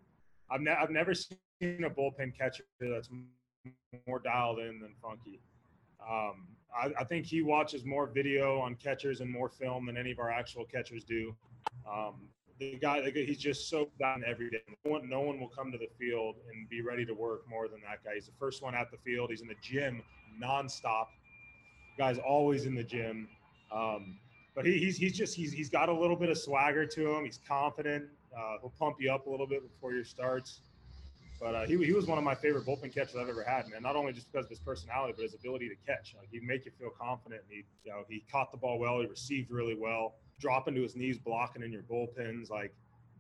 I've, ne- I've never seen a bullpen catcher that's more dialed in than Funky. Um, I, I think he watches more video on catchers and more film than any of our actual catchers do. Um, the guy, the he's just so down every day. No one, no one will come to the field and be ready to work more than that guy. He's the first one at the field. He's in the gym nonstop. Guy's always in the gym. Um, but he, he's he's just he's he's got a little bit of swagger to him. He's confident. Uh, he'll pump you up a little bit before your starts. But uh, he, he was one of my favorite bullpen catchers I've ever had, man. Not only just because of his personality, but his ability to catch. Like he'd make you feel confident. He, you know, he caught the ball well. He received really well. Dropping to his knees, blocking in your bullpens. Like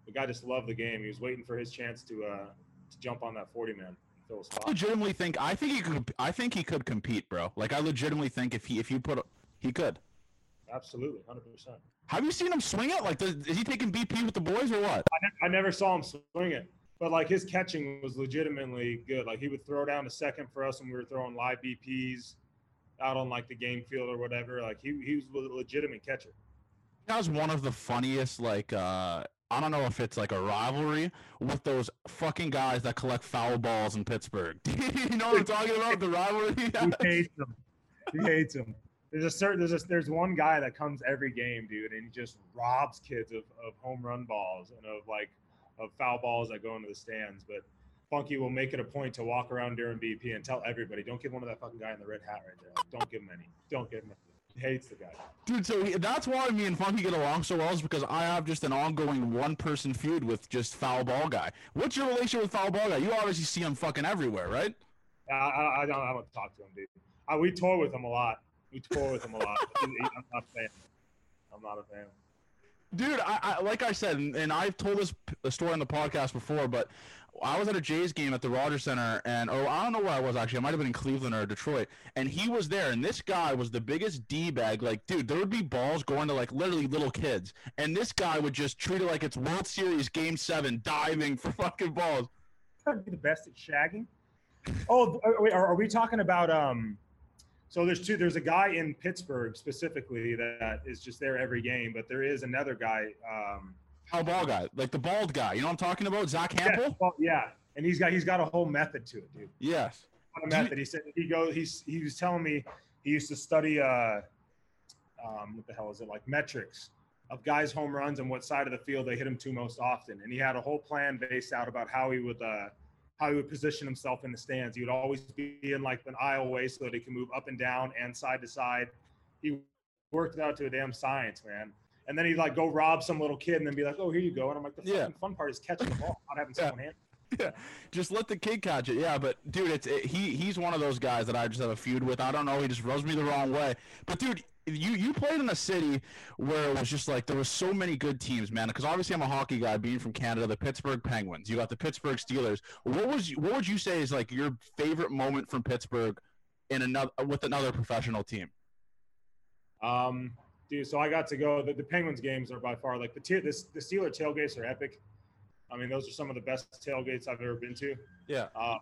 the guy just loved the game. He was waiting for his chance to uh, to jump on that forty man, a I legitimately think I think he could. I think he could compete, bro. Like I legitimately think if he if you put a, he could. Absolutely, hundred percent. Have you seen him swing it? Like, does, is he taking BP with the boys or what? I never saw him swing it, but like his catching was legitimately good. Like he would throw down to second for us when we were throwing live BPs out on like the game field or whatever. Like he, he was a legitimate catcher. He has one of the funniest, like, uh, I don't know if it's like a rivalry with those fucking guys that collect foul balls in Pittsburgh. *laughs* you know what I'm talking about? The rivalry? *laughs* He hates them. He hates them. There's a certain there's a, there's one guy that comes every game, dude, and he just robs kids of, of home run balls and of like of foul balls that go into the stands. But Funky will make it a point to walk around during BP and tell everybody, don't give one of that fucking guy in the red hat right there. Don't give him any. Don't give him any. Hates the guy. Dude, so he, that's why me and Funky get along so well is because I have just an ongoing one-person feud with just foul ball guy. What's your relationship with foul ball guy? You obviously see him fucking everywhere, right? I, I, I don't I don't talk to him, dude. I, we tour with him a lot. we tour with him a lot. *laughs* I'm not a fan. I'm not a fan. Dude, I, I like I said, and, and I've told this p- story on the podcast before, but I was at a Jays game at the Rogers Center, and oh, I don't know where I was actually. I might have been in Cleveland or Detroit, and he was there, and this guy was the biggest d bag. Like, dude, there would be balls going to like literally little kids, and this guy would just treat it like it's World Series Game Seven, diving for fucking balls. I'd be the best at shagging. Oh, wait, are, are we talking about um? So there's two. There's a guy in Pittsburgh specifically that is just there every game, but there is another guy. Um, How ball guy, like the bald guy. You know what I'm talking about? Zach yeah, Hample. well, yeah, and he's got he's got a whole method to it, dude. Yes. A method. He said he goes. He's he was telling me he used to study uh, um, what the hell is it like metrics of guys' home runs and what side of the field they hit him to most often, and he had a whole plan based out about how he would. Uh, how he would position himself in the stands. He would always be in like an aisle way so that he can move up and down and side to side. He worked it out to a damn science, man. And then he'd like go rob some little kid and then be like, "Oh, here you go." And I'm like, "The Yeah. fucking fun part is catching the ball, not having Yeah. someone hand." *laughs* Yeah, just let the kid catch it. Yeah, but dude, it's it, he he's one of those guys that I just have a feud with. I don't know, he just rubs me the wrong way. But dude, you you played in a city where it was just like there was so many good teams, man. Because obviously I'm a hockey guy, being from Canada. The Pittsburgh Penguins, you got the Pittsburgh Steelers. What was what would you say is like your favorite moment from Pittsburgh in another with another professional team? Um, dude, so I got to go. The, the Penguins games are by far like the, t- the the Steeler tailgates are epic. I mean, those are some of the best tailgates I've ever been to. Yeah. Uh,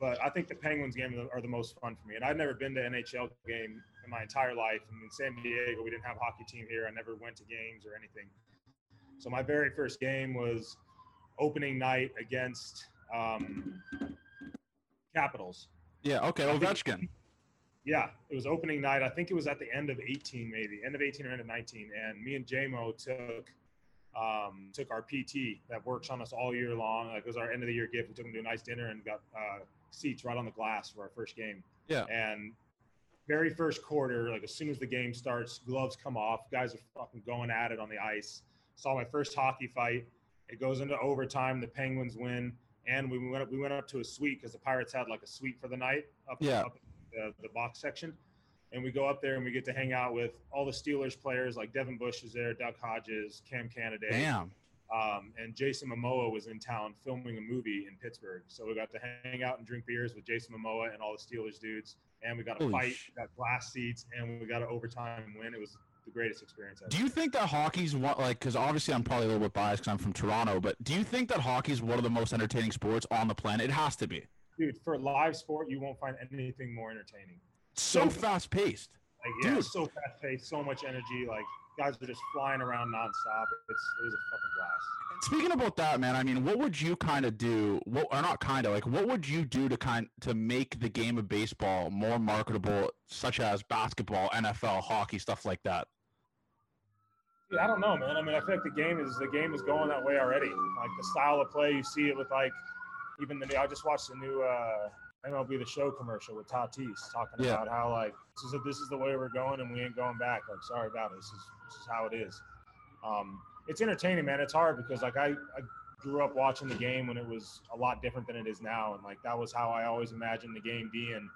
but I think the Penguins game are- the most fun for me. And I've never been to NHL game in my entire life. And in San Diego, we didn't have a hockey team here. I never went to games or anything. So my very first game was opening night against um, Capitals. Yeah. Okay. I Ovechkin. Yeah, it was opening night. I think it was at the end of 18, maybe end of 18 or end of 19. And me and JMO took um, took our PT that works on us all year long. Like it was our end of the year gift. We took him to a nice dinner and got uh, seats right on the glass for our first game. Yeah. And very first quarter, like as soon as the game starts, gloves come off. Guys are fucking going at it on the ice. Saw my first hockey fight. It goes into overtime. The Penguins win, and we went up, we went up to a suite because the Pirates had like a suite for the night up, Yeah. up in the, the box section. And we go up there and we get to hang out with all the Steelers players like Devin Bush is there, Duck Hodges, Cam Canada, Damn. um, and Jason Momoa was in town filming a movie in Pittsburgh. So we got to hang out and drink beers with Jason Momoa and all the Steelers dudes. And we got a Holy fight, sh- got glass seats, and we got an overtime win. It was the greatest experience ever. Do you think that hockey's one like? Because obviously I'm probably a little bit biased because I'm from Toronto, but do you think that hockey's one of the most entertaining sports on the planet? It has to be. Dude, for live sport, you won't find anything more entertaining. So So- fast paced. Like, yeah, Dude. so fast paced, so much energy. Like, guys are just flying around nonstop. It's, it was a fucking blast. Speaking about that, man, I mean, what would you kind of do? What or not kind of like? What would you do to kind to make the game of baseball more marketable, such as basketball, NFL, hockey, stuff like that? Dude, I don't know, man. I mean, I feel like the game is the game is going that way already. Like the style of play, you see it with like even the. I just watched the new uh, MLB the Show commercial with Tatis talking Yeah. about how like this is this is the way we're going and we ain't going back. Like, sorry about it. This is this is how it is. Um, it's entertaining, man. It's hard because like I, I grew up watching the game when it was a lot different than it is now, and like that was how I always imagined the game being.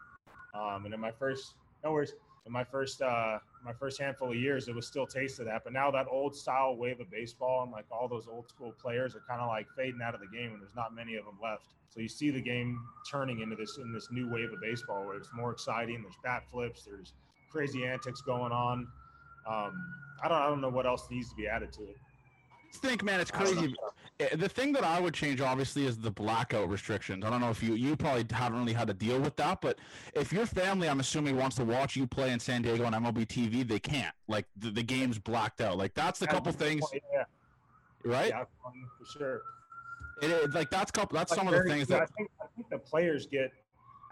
Um, and in my first, no worries, in my first, uh, my first handful of years, it was still taste of that. But now that old style wave of baseball and like all those old school players are kind of like fading out of the game, and there's not many of them left. So you see the game turning into this in this new wave of baseball where it's more exciting. There's bat flips, there's crazy antics going on. Um, I don't, I don't know what else needs to be added to it. I think, man, it's I crazy. Eh, The thing that I would change, obviously, is the blackout restrictions. I don't know if you you probably haven't really had to deal with that, but if your family, I'm assuming, wants to watch you play in San Diego on MLB TV, they can't. Like the, the game's blacked out. Like that's the couple things, Yeah, right? yeah, for sure. It, it- like that's couple. That's Like, some of the things that. I think, I think the players get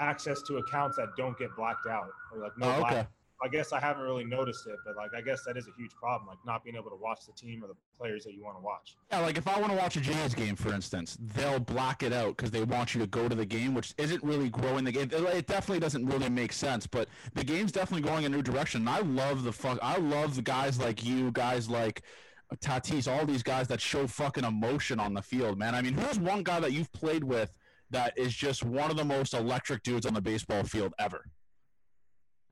access to accounts that don't get blacked out or like no Oh, okay. I guess I haven't really noticed it, but like I guess that is a huge problem, like not being able to watch the team or the players that you want to watch. Yeah, like if I want to watch a Jays game, for instance, they'll black it out because they want you to go to the game, which isn't really growing the game. It, it definitely doesn't really make sense, but the game's definitely going a new direction. And I love the fuck. I love the guys like you, guys like Tatis, all these guys that show fucking emotion on the field, man. I mean, who's one guy that you've played with that is just one of the most electric dudes on the baseball field ever?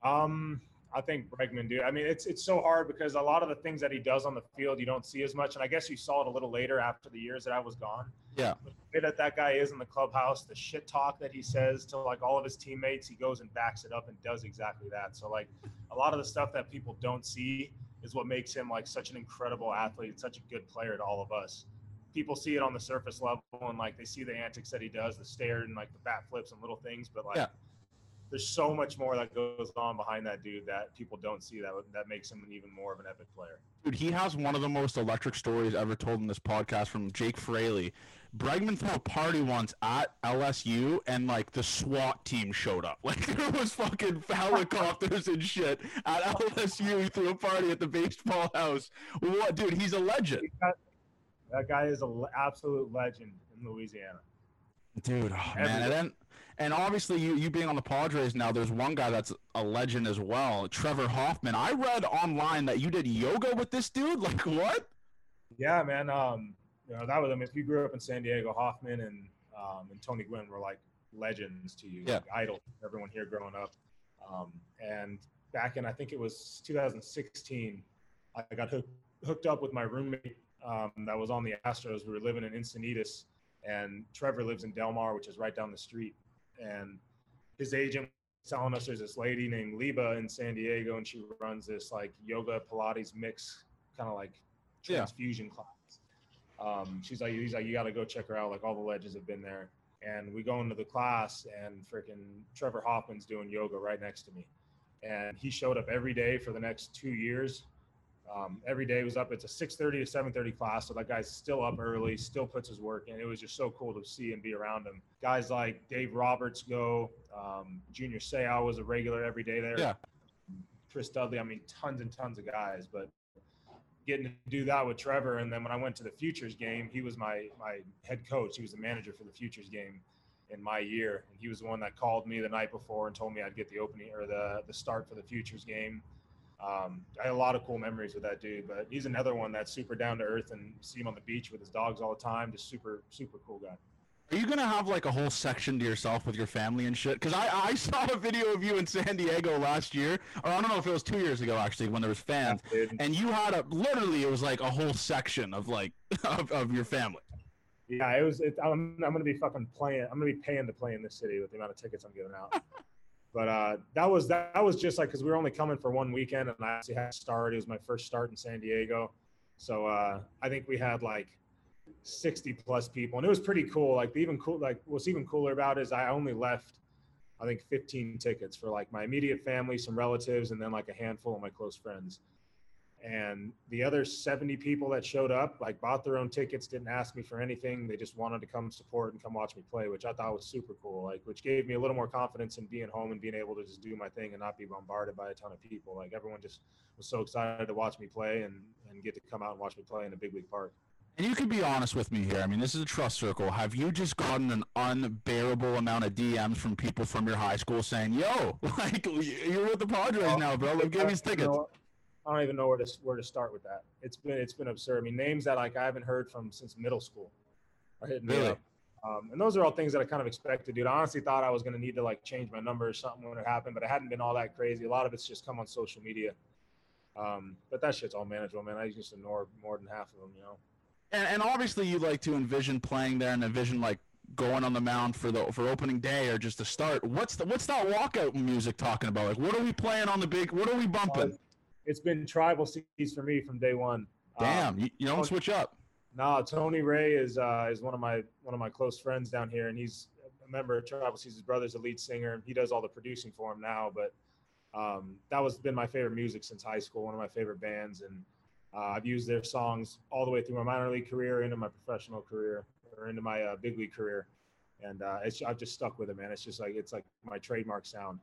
Um, I think Bregman, dude. I mean, it's it's so hard because a lot of the things that he does on the field you don't see as much, and I guess you saw it a little later after the years that I was gone. Yeah. But the way that that guy is in the clubhouse, the shit talk that he says to like all of his teammates, he goes and backs it up and does exactly that. So like a lot of the stuff that people don't see is what makes him like such an incredible athlete, such a good player to all of us. People see it on the surface level and like they see the antics that he does, the stare and like the bat flips and little things, but like Yeah. There's so much more that goes on behind that dude that people don't see that that makes him even more of an epic player. Dude, he has one of the most electric stories ever told in this podcast from Jake Fraley. Bregman threw a party once at LSU, and like the SWAT team showed up. *laughs* Like there was fucking helicopters and shit at LSU. He threw a party at the baseball house. What, dude? He's a legend, That guy is an absolute legend in Louisiana. dude. Oh, man, and then and obviously you you being on the Padres now, there's one guy that's a legend as well, Trevor Hoffman. I read online that you did yoga with this dude. *laughs* Like what? Yeah, man. Um, you know that was I mean, if you grew up in San Diego, Hoffman and um, and Tony Gwynn were like legends to you, Yeah. like idols. Everyone here growing up. Um, and back in I think it was 2016, I got hooked hooked up with my roommate um, that was on the Astros. We were living in Encinitas, and Trevor lives in Del Mar, which is right down the street. And his agent was telling us there's this lady named Liba in San Diego, and she runs this like yoga Pilates mix, kind of like Yeah. transfusion class. Um, she's like, he's like, you got to go check her out. Like all the legends have been there. And we go into the class, and freaking Trevor Hoffman's doing yoga right next to me. And he showed up every day for the next two years. Um, every day was up. It's a 6:30 to 7:30 class, so that guy's still up early, still puts his work in. It was just so cool to see and be around him. Guys like Dave Roberts go, um, Junior Seau was a regular every day there. Yeah. Chris Dudley. I mean, tons and tons of guys, but getting to do that with Trevor, and then when I went to the Futures game, he was my my head coach. He was the manager for the Futures game in my year, and he was the one that called me the night before and told me I'd get the opening or the the start for the Futures game. Um, I had a lot of cool memories with that dude, but he's another one that's super down to earth and see him on the beach with his dogs all the time. Just super super cool guy. Are you gonna have like a whole section to yourself with your family and shit? Because I, I *laughs* saw a video of you in San Diego last year, or I don't know if it was two years ago actually, when there was fans, Dude. and you had a literally it was like a whole section of like *laughs* of, of your family. Yeah, it was. It, I'm, I'm gonna be fucking playing. I'm gonna be paying to play in this city with the amount of tickets I'm giving out. *laughs* but uh, that was that was just like because we were only coming for one weekend, and I actually had to start. It was my first start in San Diego, so uh, I think we had like 60 plus people, and it was pretty cool. Like the even cool, like what's even cooler about it is I only left, I think 15 tickets for like my immediate family, some relatives, and then like a handful of my close friends and the other 70 people that showed up like bought their own tickets didn't ask me for anything they just wanted to come support and come watch me play which i thought was super cool like which gave me a little more confidence in being home and being able to just do my thing and not be bombarded by a ton of people like everyone just was so excited to watch me play and and get to come out and watch me play in a big league park And you can be honest with me here. I mean, this is a trust circle. Have you just gotten an unbearable amount of DMs from people from your high school saying, "Yo, *laughs* like you're with the Padres now, bro. Like, give me uh, don't tickets." know- I don't even know where to where to start with that. It's been it's been absurd. I mean, names that like I haven't heard from since middle school are hitting me up. Um, and those are all things that I kind of expected, dude. I honestly thought I was going to need to like change my number or something when it happened, but it hadn't been all that crazy. A lot of it's just come on social media. Um, but that shit's all manageable, man. I just ignore more than half of them, you know. And, and obviously, you like to envision playing there and envision like going on the mound for the for opening day or just to start. What's the what's that walkout music talking about? Like, what are we playing on the big? What are we bumping? It's been tribal seeds for me from day one. Um, Damn, you, you don't switch up. No, Tony Ray is uh, is one of my one of my close friends down here, and he's a member of Tribal Seeds. His brother's a lead singer, and he does all the producing for him now. But um, that was been my favorite music since high school. One of my favorite bands, and uh, I've used their songs all the way through my minor league career, into my professional career, or into my uh, big league career. And uh, it's I've just stuck with it, man. It's just like it's like my trademark sound.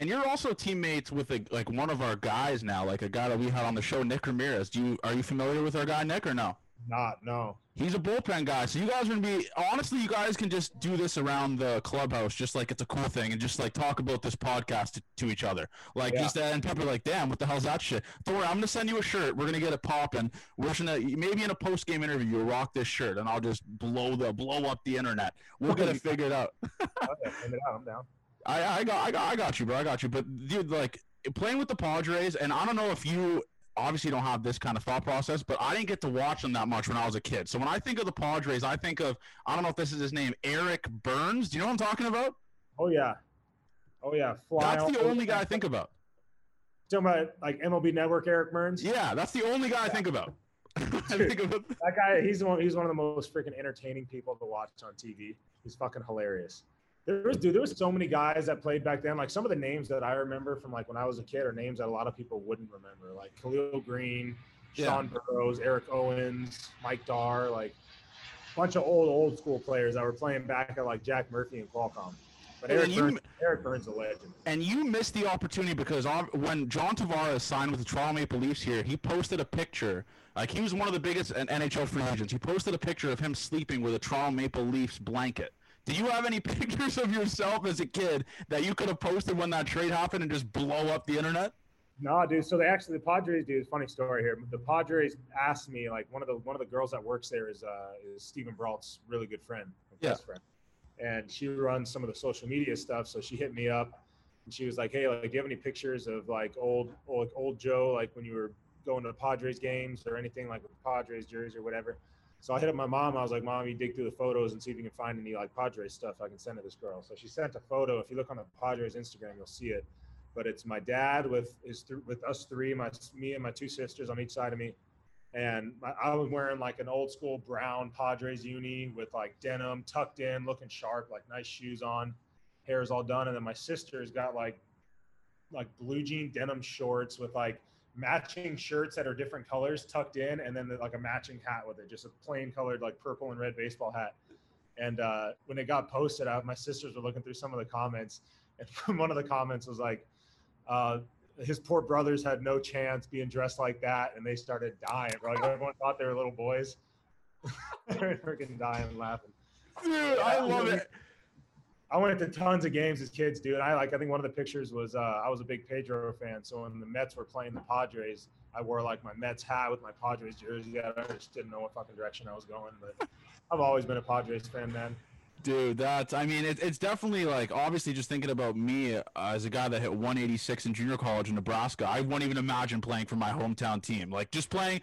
And you're also teammates with a, like one of our guys now, like a guy that we had on the show, Nick Ramirez. Do you are you familiar with our guy Nick or no? Not no. He's a bullpen guy, so you guys are gonna be honestly. You guys can just do this around the clubhouse, just like it's a cool thing, and just like talk about this podcast to, to each other. Like Yeah. he said, and people are like, "Damn, what the hell's that shit?" Don't worry, I'm gonna send you a shirt. We're gonna get it popping. We're gonna maybe in a post game interview, you'll rock this shirt, and I'll just blow the blow up the internet. We'll get it *laughs* figured out. Okay, send it out. I'm down. I, I got I got I got you, bro. I got you. But dude, like playing with the Padres, and I don't know if you obviously don't have this kind of thought process, but I didn't get to watch them that much when I was a kid. So when I think of the Padres, I think of I don't know if this is his name, Eric Byrnes. Do you know what I'm talking about? Oh yeah, oh yeah. Fly That's the only guy I think about. Talking about like MLB Network, Eric Byrnes. Yeah, that's the only guy I think about. *laughs* I think about That guy, he's one. He's one of the most freaking entertaining people to watch on TV. He's fucking hilarious. There was, dude, there was so many guys that played back then. Like some of the names that I remember from like when I was a kid are names that a lot of people wouldn't remember. Like Khalil Greene, Yeah. Sean Burroughs, Eric Owens, Mike Darr, like a bunch of old old school players that were playing back at like Jack Murphy and Qualcomm. But Eric you- Byrnes, Eric Byrnes, a legend. and you missed the opportunity because when John Tavares signed with the Toronto Maple Leafs here, he posted a picture. Like he was one of the biggest NHL free agents. He posted a picture of him sleeping with a Toronto Maple Leafs blanket. Do you have any *laughs* pictures of yourself as a kid that you could have posted when that trade happened and just blow up the internet? No, dude. So they actually the Padres, dude. Funny story here. The Padres asked me, like one of the one of the girls that works there is uh is Steven Brault's really good friend, Yeah. best friend, and she runs some of the social media stuff. So she hit me up, and she was like, "Hey, like, do you have any pictures of like old old old Joe, like when you were going to Padres games or anything like with Padres jersey or whatever?" So I hit up my mom. I was like, "Mom, you dig through the photos and see if you can find any like Padres stuff I can send to this girl." So she sent a photo. If you look on the Padres Instagram, you'll see it but it's my dad with his th- with us three, my me and my two sisters on each side of me, and my, I was wearing like an old school brown Padres uni with like denim tucked in, looking sharp, like nice shoes on, hair's all done, and then my sister's got like like blue jean denim shorts with like matching shirts that are different colors tucked in, and then like a matching hat with it, just a plain colored like purple and red baseball hat. And uh, when it got posted out, my sisters were looking through some of the comments, and *laughs* one of the comments was like, uh, his poor brothers had no chance being dressed like that, and they started dying. Like everyone thought they were little boys. *laughs* They're freaking dying laughing. Dude, I love it. I went to tons of games as kids, dude. I like. I think one of the pictures was uh, I was a big Pedro fan, so when the Mets were playing the Padres, I wore like my Mets hat with my Padres jersey. On I just didn't know what fucking direction I was going, but *laughs* I've always been a Padres fan, man. Dude, that's, I mean, it, it's definitely like, obviously, just thinking about me uh, as a guy that hit 186 in junior college in Nebraska, I wouldn't even imagine playing for my hometown team. Like, just playing,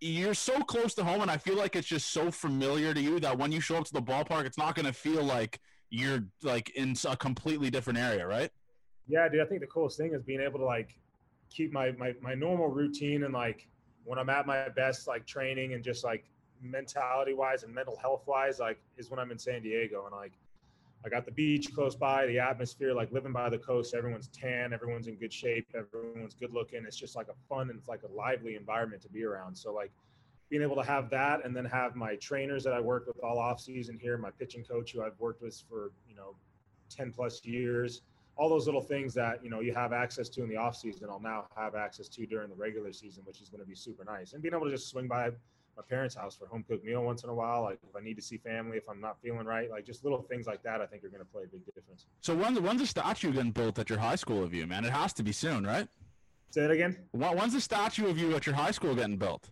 you're so close to home, and I feel like it's just so familiar to you that when you show up to the ballpark, it's not going to feel like you're like in a completely different area, right? Yeah, dude. I think the coolest thing is being able to like keep my my my normal routine and like when I'm at my best, like training and just like mentality wise and mental health wise, like is when I'm in San Diego and like I got the beach close by, the atmosphere, like living by the coast. Everyone's tan, everyone's in good shape, everyone's good looking. It's just like a fun and it's like a lively environment to be around. So like being able to have that and then have my trainers that I work with all off season here, my pitching coach who I've worked with for, you know, 10 plus years, all those little things that, you know, you have access to in the off season, I'll now have access to during the regular season, which is going to be super nice. And being able to just swing by my parents' house for home cooked meal once in a while, like if I need to see family, if I'm not feeling right, like just little things like that, I think are going to play a big difference. So when, when's the statue getting built at your high school of you, man? It has to be soon, right? Say it again. When's the statue of you at your high school getting built?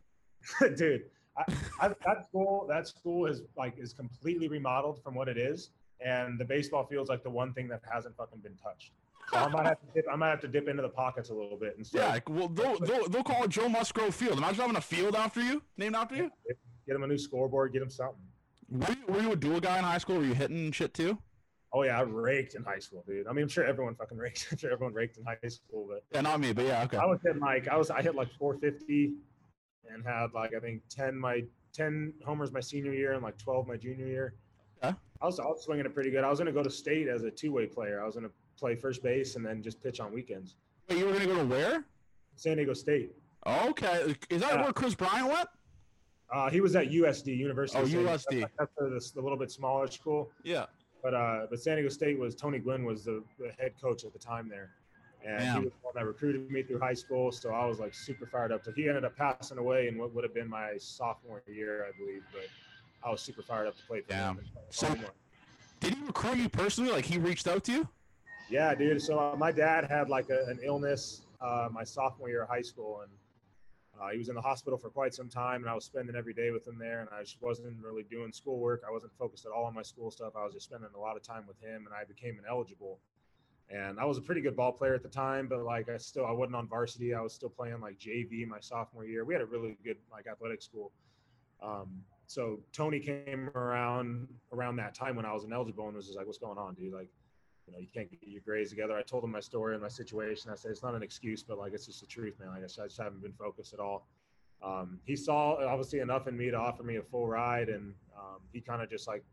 *laughs* dude I, I, that school that school is like is completely remodeled from what it is and the baseball field's like the one thing that hasn't fucking been touched so i might have to dip i might have to dip into the pockets a little bit and Yeah, like, well, they'll, they'll, they'll call it Joe Musgrove Field. Imagine having a field after you, named after you. get him a new scoreboard get him something Were you, were you a dual guy in high school? Were you hitting shit too? oh yeah i raked in high school dude i mean i'm sure everyone fucking *laughs* raked i'm sure everyone raked in high school but Yeah, not me, but yeah, okay. i was hitting like i was i hit like 450 and had like i think 10 my 10 homers my senior year and like 12 my junior year Okay. I was, I was swinging it pretty good. I was going to go to state as a two-way player. I was going to play first base and then just pitch on weekends. Wait, you were gonna go to where? San Diego State. Okay, is that Yeah. where Kris Bryant went? Uh, he was at USD, University. Oh, of San Diego. USD. That's, that's the little bit smaller school. Yeah. But uh, but San Diego State was Tony Gwynn was the, the head coach at the time there, and Damn. he was the one that recruited me through high school. So I was like super fired up. So he ended up passing away in what would have been my sophomore year, I believe. But I was super fired up to play for Damn. him. So- Did he recruit you personally? Like he reached out to you? Yeah, dude. So uh, my dad had like a, an illness uh, my sophomore year of high school, and uh, he was in the hospital for quite some time. And I was spending every day with him there, and I just wasn't really doing schoolwork. I wasn't focused at all on my school stuff. I was just spending a lot of time with him, and I became ineligible. And I was a pretty good ball player at the time, but like I still I wasn't on varsity. I was still playing like JV my sophomore year. We had a really good like athletic school. Um, so Tony came around around that time when I was ineligible and was just like, "What's going on, dude? Like, you know, you can't get your grades together." I told him my story and my situation. I said it's not an excuse, but like it's just the truth, man. Like I, I just haven't been focused at all. Um, he saw obviously enough in me to offer me a full ride, and um, he kind of just like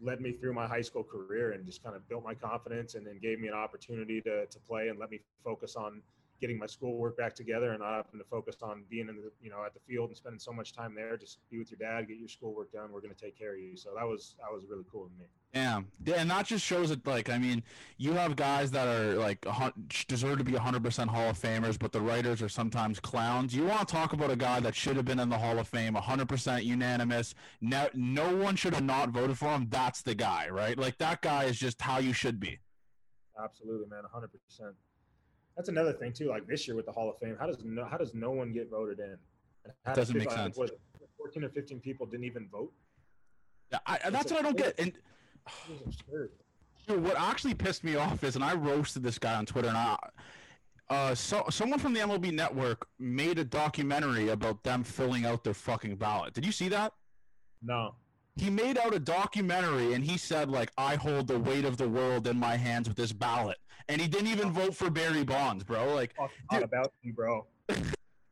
led me through my high school career and just kind of built my confidence and then gave me an opportunity to, to play and let me focus on getting my schoolwork back together and not having to focus on being in the you know at the field and spending so much time there. Just be with your dad, get your schoolwork done. We're going to take care of you. So that was that was really cool to me. Yeah, and that just shows it. Like, I mean, you have guys that are like deserve to be 100% Hall of Famers, but the writers are sometimes clowns. You want to talk about a guy that should have been in the Hall of Fame, 100% unanimous. No, no one should have not voted for him. That's the guy, right? Like that guy is just how you should be. Absolutely, man, 100% that's another thing too. Like this year with the Hall of Fame, how does no how does no one get voted in? How doesn't make sense. Was Fourteen or fifteen people didn't even vote. Yeah, I, that's what I don't get. And dude, *sighs* what actually pissed me off is, and I roasted this guy on Twitter, and I. Uh, so someone from the MLB Network made a documentary about them filling out their fucking ballot. Did you see that? No he made out a documentary and he said like I hold the weight of the world in my hands with this ballot, and he didn't even oh. vote for Barry Bonds, bro. Like, dude, about you, bro. it's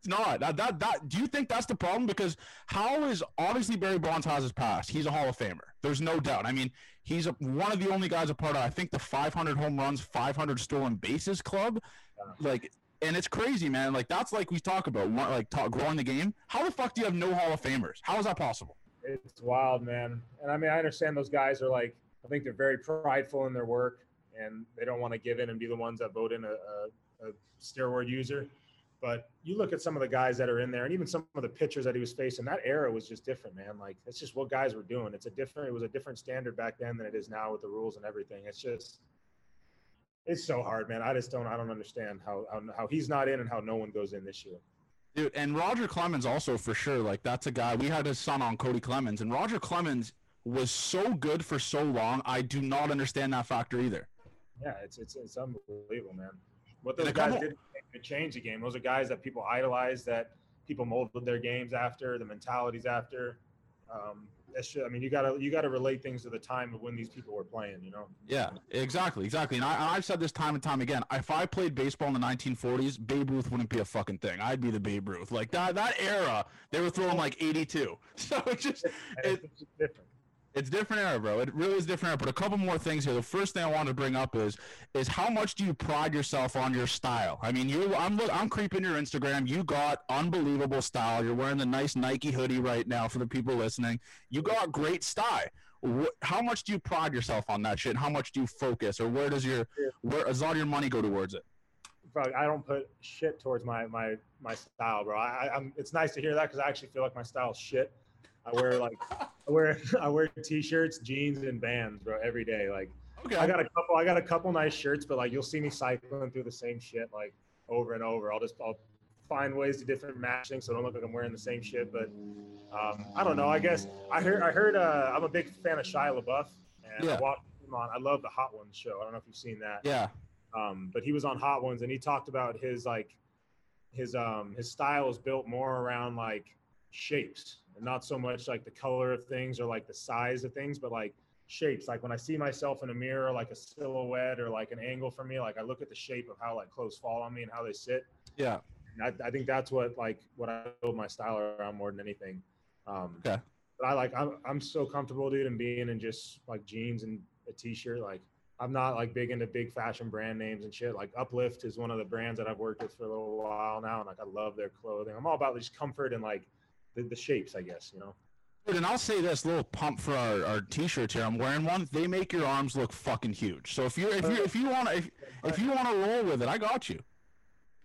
not that, that that. Do you think that's the problem? Because how is obviously Barry Bonds has his past. He's a Hall of Famer. There's no doubt. I mean, he's a, one of the only guys a part of I think the 500 home runs, 500 stolen bases club. Yeah. Like and it's crazy, man. Like that's like we talk about, like talk, growing the game. How the fuck do you have no Hall of Famers? How is that possible? it's wild, man. And I mean, I understand those guys are like, I think they're very prideful in their work, and they don't want to give in and be the ones that vote in a, a, a steroid user. But you look at some of the guys that are in there, and even some of the pitchers that he was facing. That era was just different, man. Like it's just what guys were doing. It's a different. It was a different standard back then than it is now with the rules and everything. It's just, it's so hard, man. I just don't. I don't understand how how, how he's not in and how no one goes in this year. Dude, and Roger Clemens also for sure. Like that's a guy. We had his son on Cody Clemens, and Roger Clemens was so good for so long. I do not understand that factor either. Yeah, it's it's, it's unbelievable, man. What those guys did to change the game. Those are guys that people idolize, that people molded their games after, the mentalities after. Um, that's just, I mean, you gotta you gotta relate things to the time of when these people were playing. You know. Yeah, exactly, exactly. And I, I've said this time and time again. If I played baseball in the 1940s, Babe Ruth wouldn't be a fucking thing. I'd be the Babe Ruth. Like that that era, they were throwing like 82. *laughs* So it's just it's, it's different. It's different era, bro. It really is different era. But a couple more things here. The first thing I want to bring up is is how much do you pride yourself on your style? I mean, you I'm I'm creeping your Instagram. You got unbelievable style. You're wearing the nice Nike hoodie right now for the people listening. You got great style. How much do you pride yourself on that shit? How much do you focus, or where does your where does all your money go towards it? Bro, I don't put shit towards my my my style, bro. I, I'm. It's nice to hear that because I actually feel like my style is shit I wear like I wear *laughs* I wear t-shirts, jeans, and bands, bro, every day. Like okay. I got a couple I got a couple nice shirts, but like you'll see me cycling through the same shit like over and over. I'll just I'll find ways to different matching so I don't look like I'm wearing the same shit. But um, I don't know. I guess I heard I heard uh, I'm a big fan of Shia LaBeouf and yeah. I watched him on I love the Hot Ones show. I don't know if you've seen that. Yeah. Um, but he was on Hot Ones and he talked about his like his um his style is built more around like shapes and not so much like the color of things or like the size of things, but like shapes. Like when I see myself in a mirror, like a silhouette or like an angle for me, like I look at the shape of how like clothes fall on me and how they sit. Yeah. I, I, think that's what like what I build my style around more than anything. Um, okay. But I like I'm I'm so comfortable, dude, in being in just like jeans and a t-shirt. Like I'm not like big into big fashion brand names and shit. Like Uplift is one of the brands that I've worked with for a little while now, and like I love their clothing. I'm all about just comfort and like the, the shapes, I guess, you know. And I'll say this little pump for our, our t-shirts here. I'm wearing one. They make your arms look fucking huge. So if you if you if you want to if, if you want to roll with it, I got you.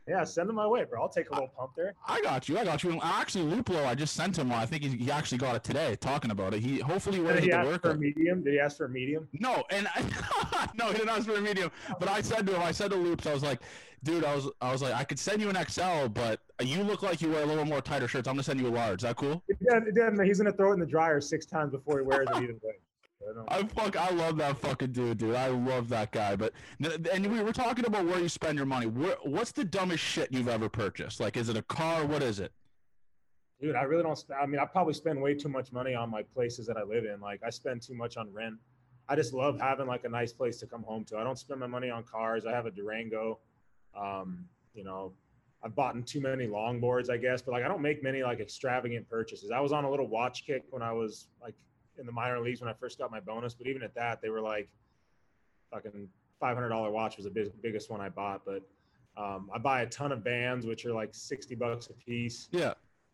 Yeah, send them my way, bro. I'll take a little pump there. I got you. I got you. Actually, Luplow, I just sent him one. I think he, he actually got it today. Talking about it, he hopefully wears it to work. For a medium? Did he ask for a medium? No, and I, *laughs* no, he didn't ask for a medium. But I said to him, I said to Loops, I was like, dude, I was I was like, I could send you an XL, but you look like you wear a little more tighter shirts. I'm gonna send you a large. Is that cool? Yeah, he's gonna throw it in the dryer six times before he wears it either way. know. I fuck, I love that fucking dude, dude. I love that guy. But and we were talking about where you spend your money. Where, what's the dumbest shit you've ever purchased? Like, is it a car? What is it? Dude, I really don't. I mean, I probably spend way too much money on like places that I live in. Like, I spend too much on rent. I just love having like a nice place to come home to. I don't spend my money on cars. I have a Durango. Um, you know, I've bought too many longboards, I guess, but like I don't make many like extravagant purchases. I was on a little watch kick when I was like in the minor leagues when I first got my bonus, but even at that, they were like fucking five hundred dollar watch was the big, biggest one I bought. But um, I buy a ton of bands, which are like sixty bucks a piece. Yeah.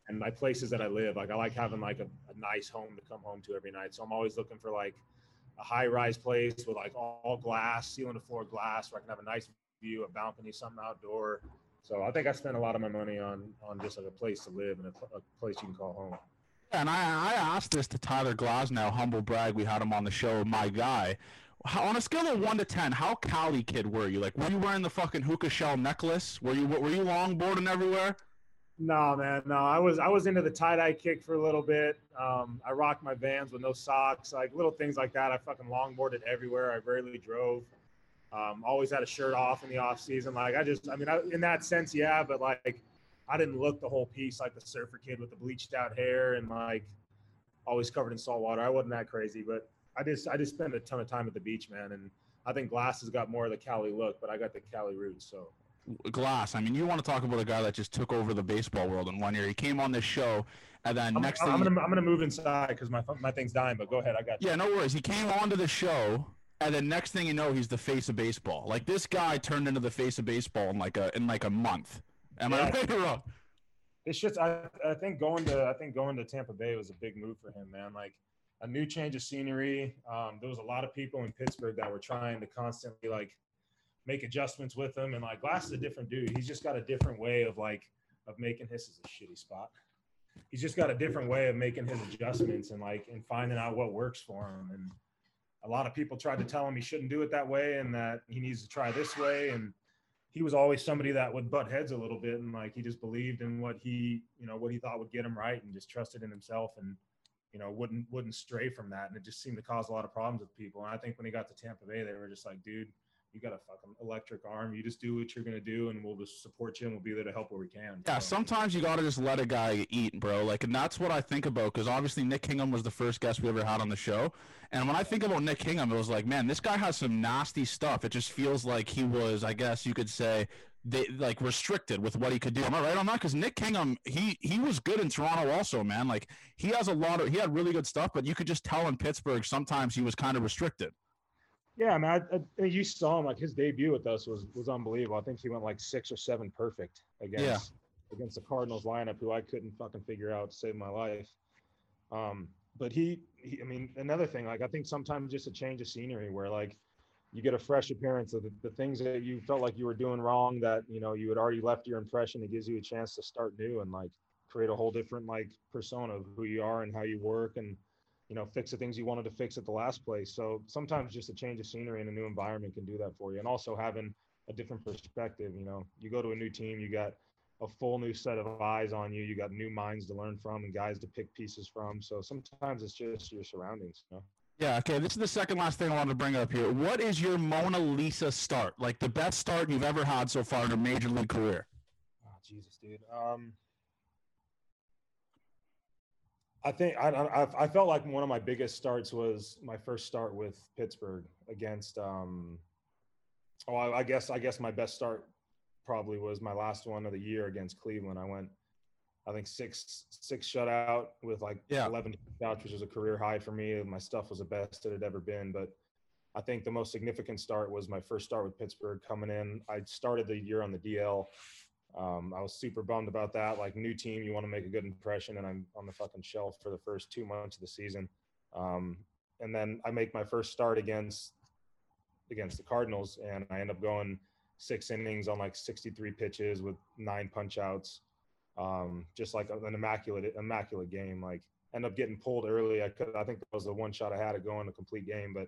And my places that I live, like I like having like a, a nice home to come home to every night. So I'm always looking for like a high rise place with like all, all glass, ceiling to floor glass, where I can have a nice view, a balcony, something outdoor. So I think I spent a lot of my money on on just like a place to live and a, a place you can call home. And I, I asked this to Tyler Glasnow, humble brag. We had him on the show, my guy. How, on a scale of one to ten, how Cali kid were you? Like, were you wearing the fucking puka shell necklace? Were you were you longboarding everywhere? No, man, no. I was I was into the tie dye kick for a little bit. Um, I rocked my Vans with no socks, like little things like that. I fucking longboarded everywhere. I rarely drove. Um, always had a shirt off in the off season. Like I just, I mean, I, in that sense, yeah. But like, I didn't look the whole piece like the surfer kid with the bleached out hair and like always covered in salt water. I wasn't that crazy, but I just, I just spent a ton of time at the beach, man. And I think Glass has got more of the Cali look, but I got the Cali roots. So Glass. I mean, you want to talk about a guy that just took over the baseball world in one year. He came on this show, and then I'm, next I'm, thing, I'm gonna, I'm gonna move inside because my my thing's dying. But go ahead, I got. You. yeah, no worries. He came onto the show, and then next thing you know, he's the face of baseball. Like this guy turned into the face of baseball in like a in like a month. Am Yeah. I right or wrong? It's just I, I think going to I think going to Tampa Bay was a big move for him, man. Like a new change of scenery. Um, there was a lot of people in Pittsburgh that were trying to constantly like make adjustments with him, and like Glass is a different dude. He's just got a different way of like of making his is a shitty spot. He's just got a different way of making his adjustments and like and finding out what works for him. And a lot of people tried to tell him he shouldn't do it that way and that he needs to try this way. And he was always somebody that would butt heads a little bit and like he just believed in what he you know what he thought would get him right and just trusted in himself and you know wouldn't wouldn't stray from that. And it just seemed to cause a lot of problems with people. And i think when he got to tampa bay they were just like dude you got a fucking electric arm you just do what you're going to do and we'll just support you and we'll be there to help where we can Yeah, So, sometimes you gotta just let a guy eat, bro. Like, and that's what I think about because obviously Nick Kingham was the first guest we ever had on the show, and when I think about Nick Kingham, it was like, man, this guy has some nasty stuff. It just feels like he was, I guess you could say, they like restricted with what he could do. Am I right on that? Because Nick Kingham, he he was good in Toronto also, man. Like he has a lot of, he had really good stuff, but you could just tell in Pittsburgh sometimes he was kind of restricted. Yeah man I, I, you saw him like his debut with us was was unbelievable. I think he went like six or seven perfect against against the cardinals lineup who i couldn't fucking figure out to save my life. Um but he, he i mean another thing like i think sometimes just a change of scenery where like you get a fresh appearance of the, the things that you felt like you were doing wrong that you know you had already left your impression it gives you a chance to start new and like create a whole different like persona of who you are and how you work and you know fix the things you wanted to fix at the last place so sometimes just a change of scenery and a new environment can do that for you and also having a different perspective you know you go to a new team you got a full new set of eyes on you you got new minds to learn from and guys to pick pieces from so sometimes it's just your surroundings you know Yeah, okay. This is the second last thing I wanted to bring up here. What is your Mona Lisa start? Like the best start you've ever had so far in a major league career? Oh Jesus, dude. Um, I think I, I I felt like one of my biggest starts was my first start with Pittsburgh against. Um, oh, I, I guess I guess my best start probably was my last one of the year against Cleveland. I went, I think six six shutout with like Yeah. eleven outs, which was a career high for me. My stuff was the best it had ever been, but. I think the most significant start was my first start with Pittsburgh coming in. I started the year on the DL. Um, I was super bummed about that. Like new team, you want to make a good impression, and I'm on the fucking shelf for the first two months of the season. Um, and then I make my first start against against the Cardinals, and I end up going six innings on like 63 pitches with nine punch outs. Um, just like an immaculate immaculate game. Like end up getting pulled early. I could I think that was the one shot I had at going a complete game, but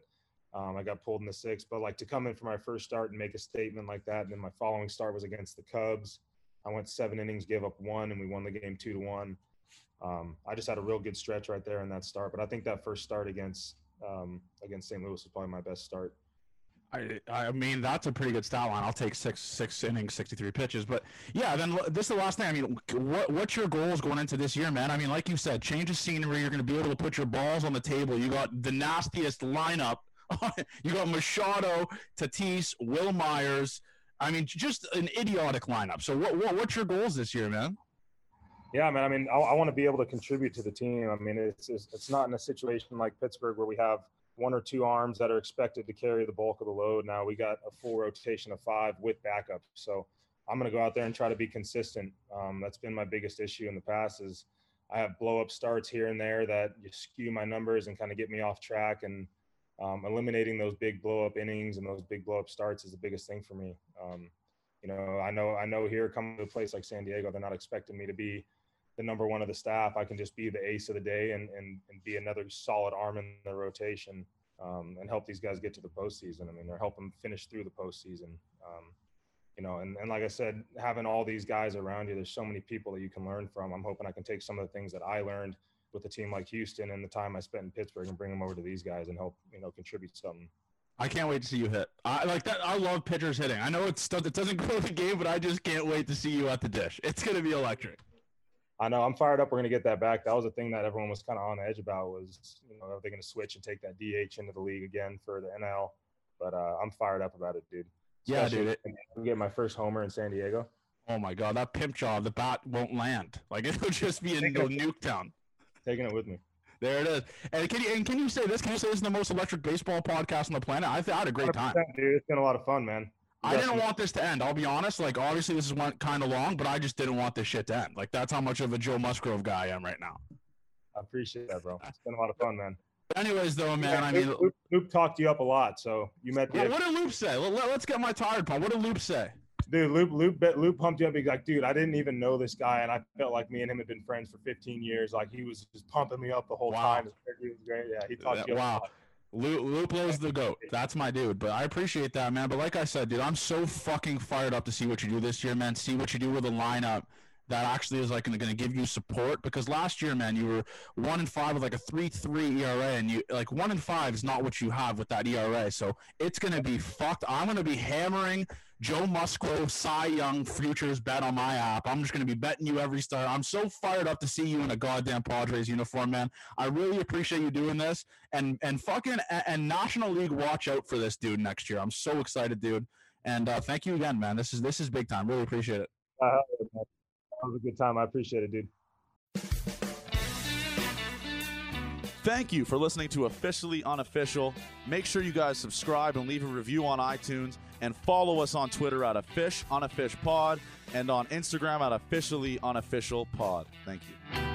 um, I got pulled in the sixth. But like to come in for my first start and make a statement like that, and then my following start was against the Cubs. I went seven innings, gave up one, and we won the game two to one. Um, I just had a real good stretch right there in that start. But I think that first start against um, against St. Louis was probably my best start. I, I mean that's a pretty good stat line. I'll take six six innings, sixty three pitches. But yeah, then this is the last thing. I mean, what what's your goals going into this year, man? I mean, like you said, change of scenery. You're going to be able to put your balls on the table. You got the nastiest lineup. *laughs* you got Machado, Tatis, Wil Myers. I mean, just an idiotic lineup. So what, what what's your goals this year, man? Yeah, man. I mean, I, I want to be able to contribute to the team. I mean, it's, it's it's not in a situation like Pittsburgh where we have one or two arms that are expected to carry the bulk of the load. Now we got a full rotation of five with backup. So I'm going to go out there and try to be consistent. Um, that's been my biggest issue in the past is I have blow up starts here and there that skew my numbers and kind of get me off track. And um, eliminating those big blow up innings and those big blow up starts is the biggest thing for me. Um, you know, I know, I know here coming to a place like San Diego, they're not expecting me to be the number one of the staff. I can just be the ace of the day and and, and be another solid arm in the rotation um, and help these guys get to the postseason. I mean, they're helping finish through the postseason. Um, you know, and, and like I said, having all these guys around you, there's so many people that you can learn from. I'm hoping I can take some of the things that I learned with a team like Houston and the time I spent in Pittsburgh and bring them over to these guys and help, you know, contribute something. I can't wait to see you hit. I like that. I love pitchers hitting. I know it's stuff that doesn't *laughs* go the game, but I just can't wait to see you at the dish. It's gonna be electric. I know I'm fired up. We're going to get that back. That was a thing that everyone was kind of on the edge about was, you know, are they going to switch and take that DH into the league again for the NL? But uh, I'm fired up about it, dude. Especially yeah, dude. It, get my first homer in San Diego. Oh my God, that pimp jaw, the bat won't land. Like *laughs* it'll just be in no nuke town. Taking it with me. There it is. And can you and can you say this? Can you say this is the most electric baseball podcast on the planet? I, I had a great time. Dude, it's been a lot of fun, man. I didn't want this to end. I'll be honest. Like, obviously, this is went kind of long, but I just didn't want this shit to end. Like, that's how much of a Joe Musgrove guy I am right now. I appreciate that, bro. It's been a lot of fun, man. Anyways, though, man, yeah, I mean, Loop, Loop, talked you up a lot, so you met the. what did Loop say? Let, us get my tired pump. What did Loop say? Dude, Loop, Loop, Loop pumped you up. He's like, dude, I didn't even know this guy, and I felt like me and him had been friends for 15 years. Like he was just pumping me up the whole wow. time. He was great. Yeah, he talked you wow. up. Wow. Luplow's the goat. That's my dude. But I appreciate that, man. But like I said, dude, I'm so fucking fired up to see what you do this year, man. See what you do with the lineup that actually is like going to give you support because last year, man, you were one and five with like a three three ERA, and you like one and five is not what you have with that ERA. So it's going to be fucked. I'm going to be hammering Joe Musgrove Cy Young futures bet on my app. I'm just going to be betting you every start. I'm so fired up to see you in a goddamn Padres uniform, man. I really appreciate you doing this, and and fucking and National League, watch out for this dude next year. I'm so excited, dude. And uh, thank you again, man. This is this is big time. Really appreciate it. Uh, that was a good time. I appreciate it, dude. Thank you for listening to Officially Unofficial. Make sure you guys subscribe and leave a review on iTunes and follow us on Twitter at a fish on a fish pod and on Instagram at officially unofficial pod. Thank you.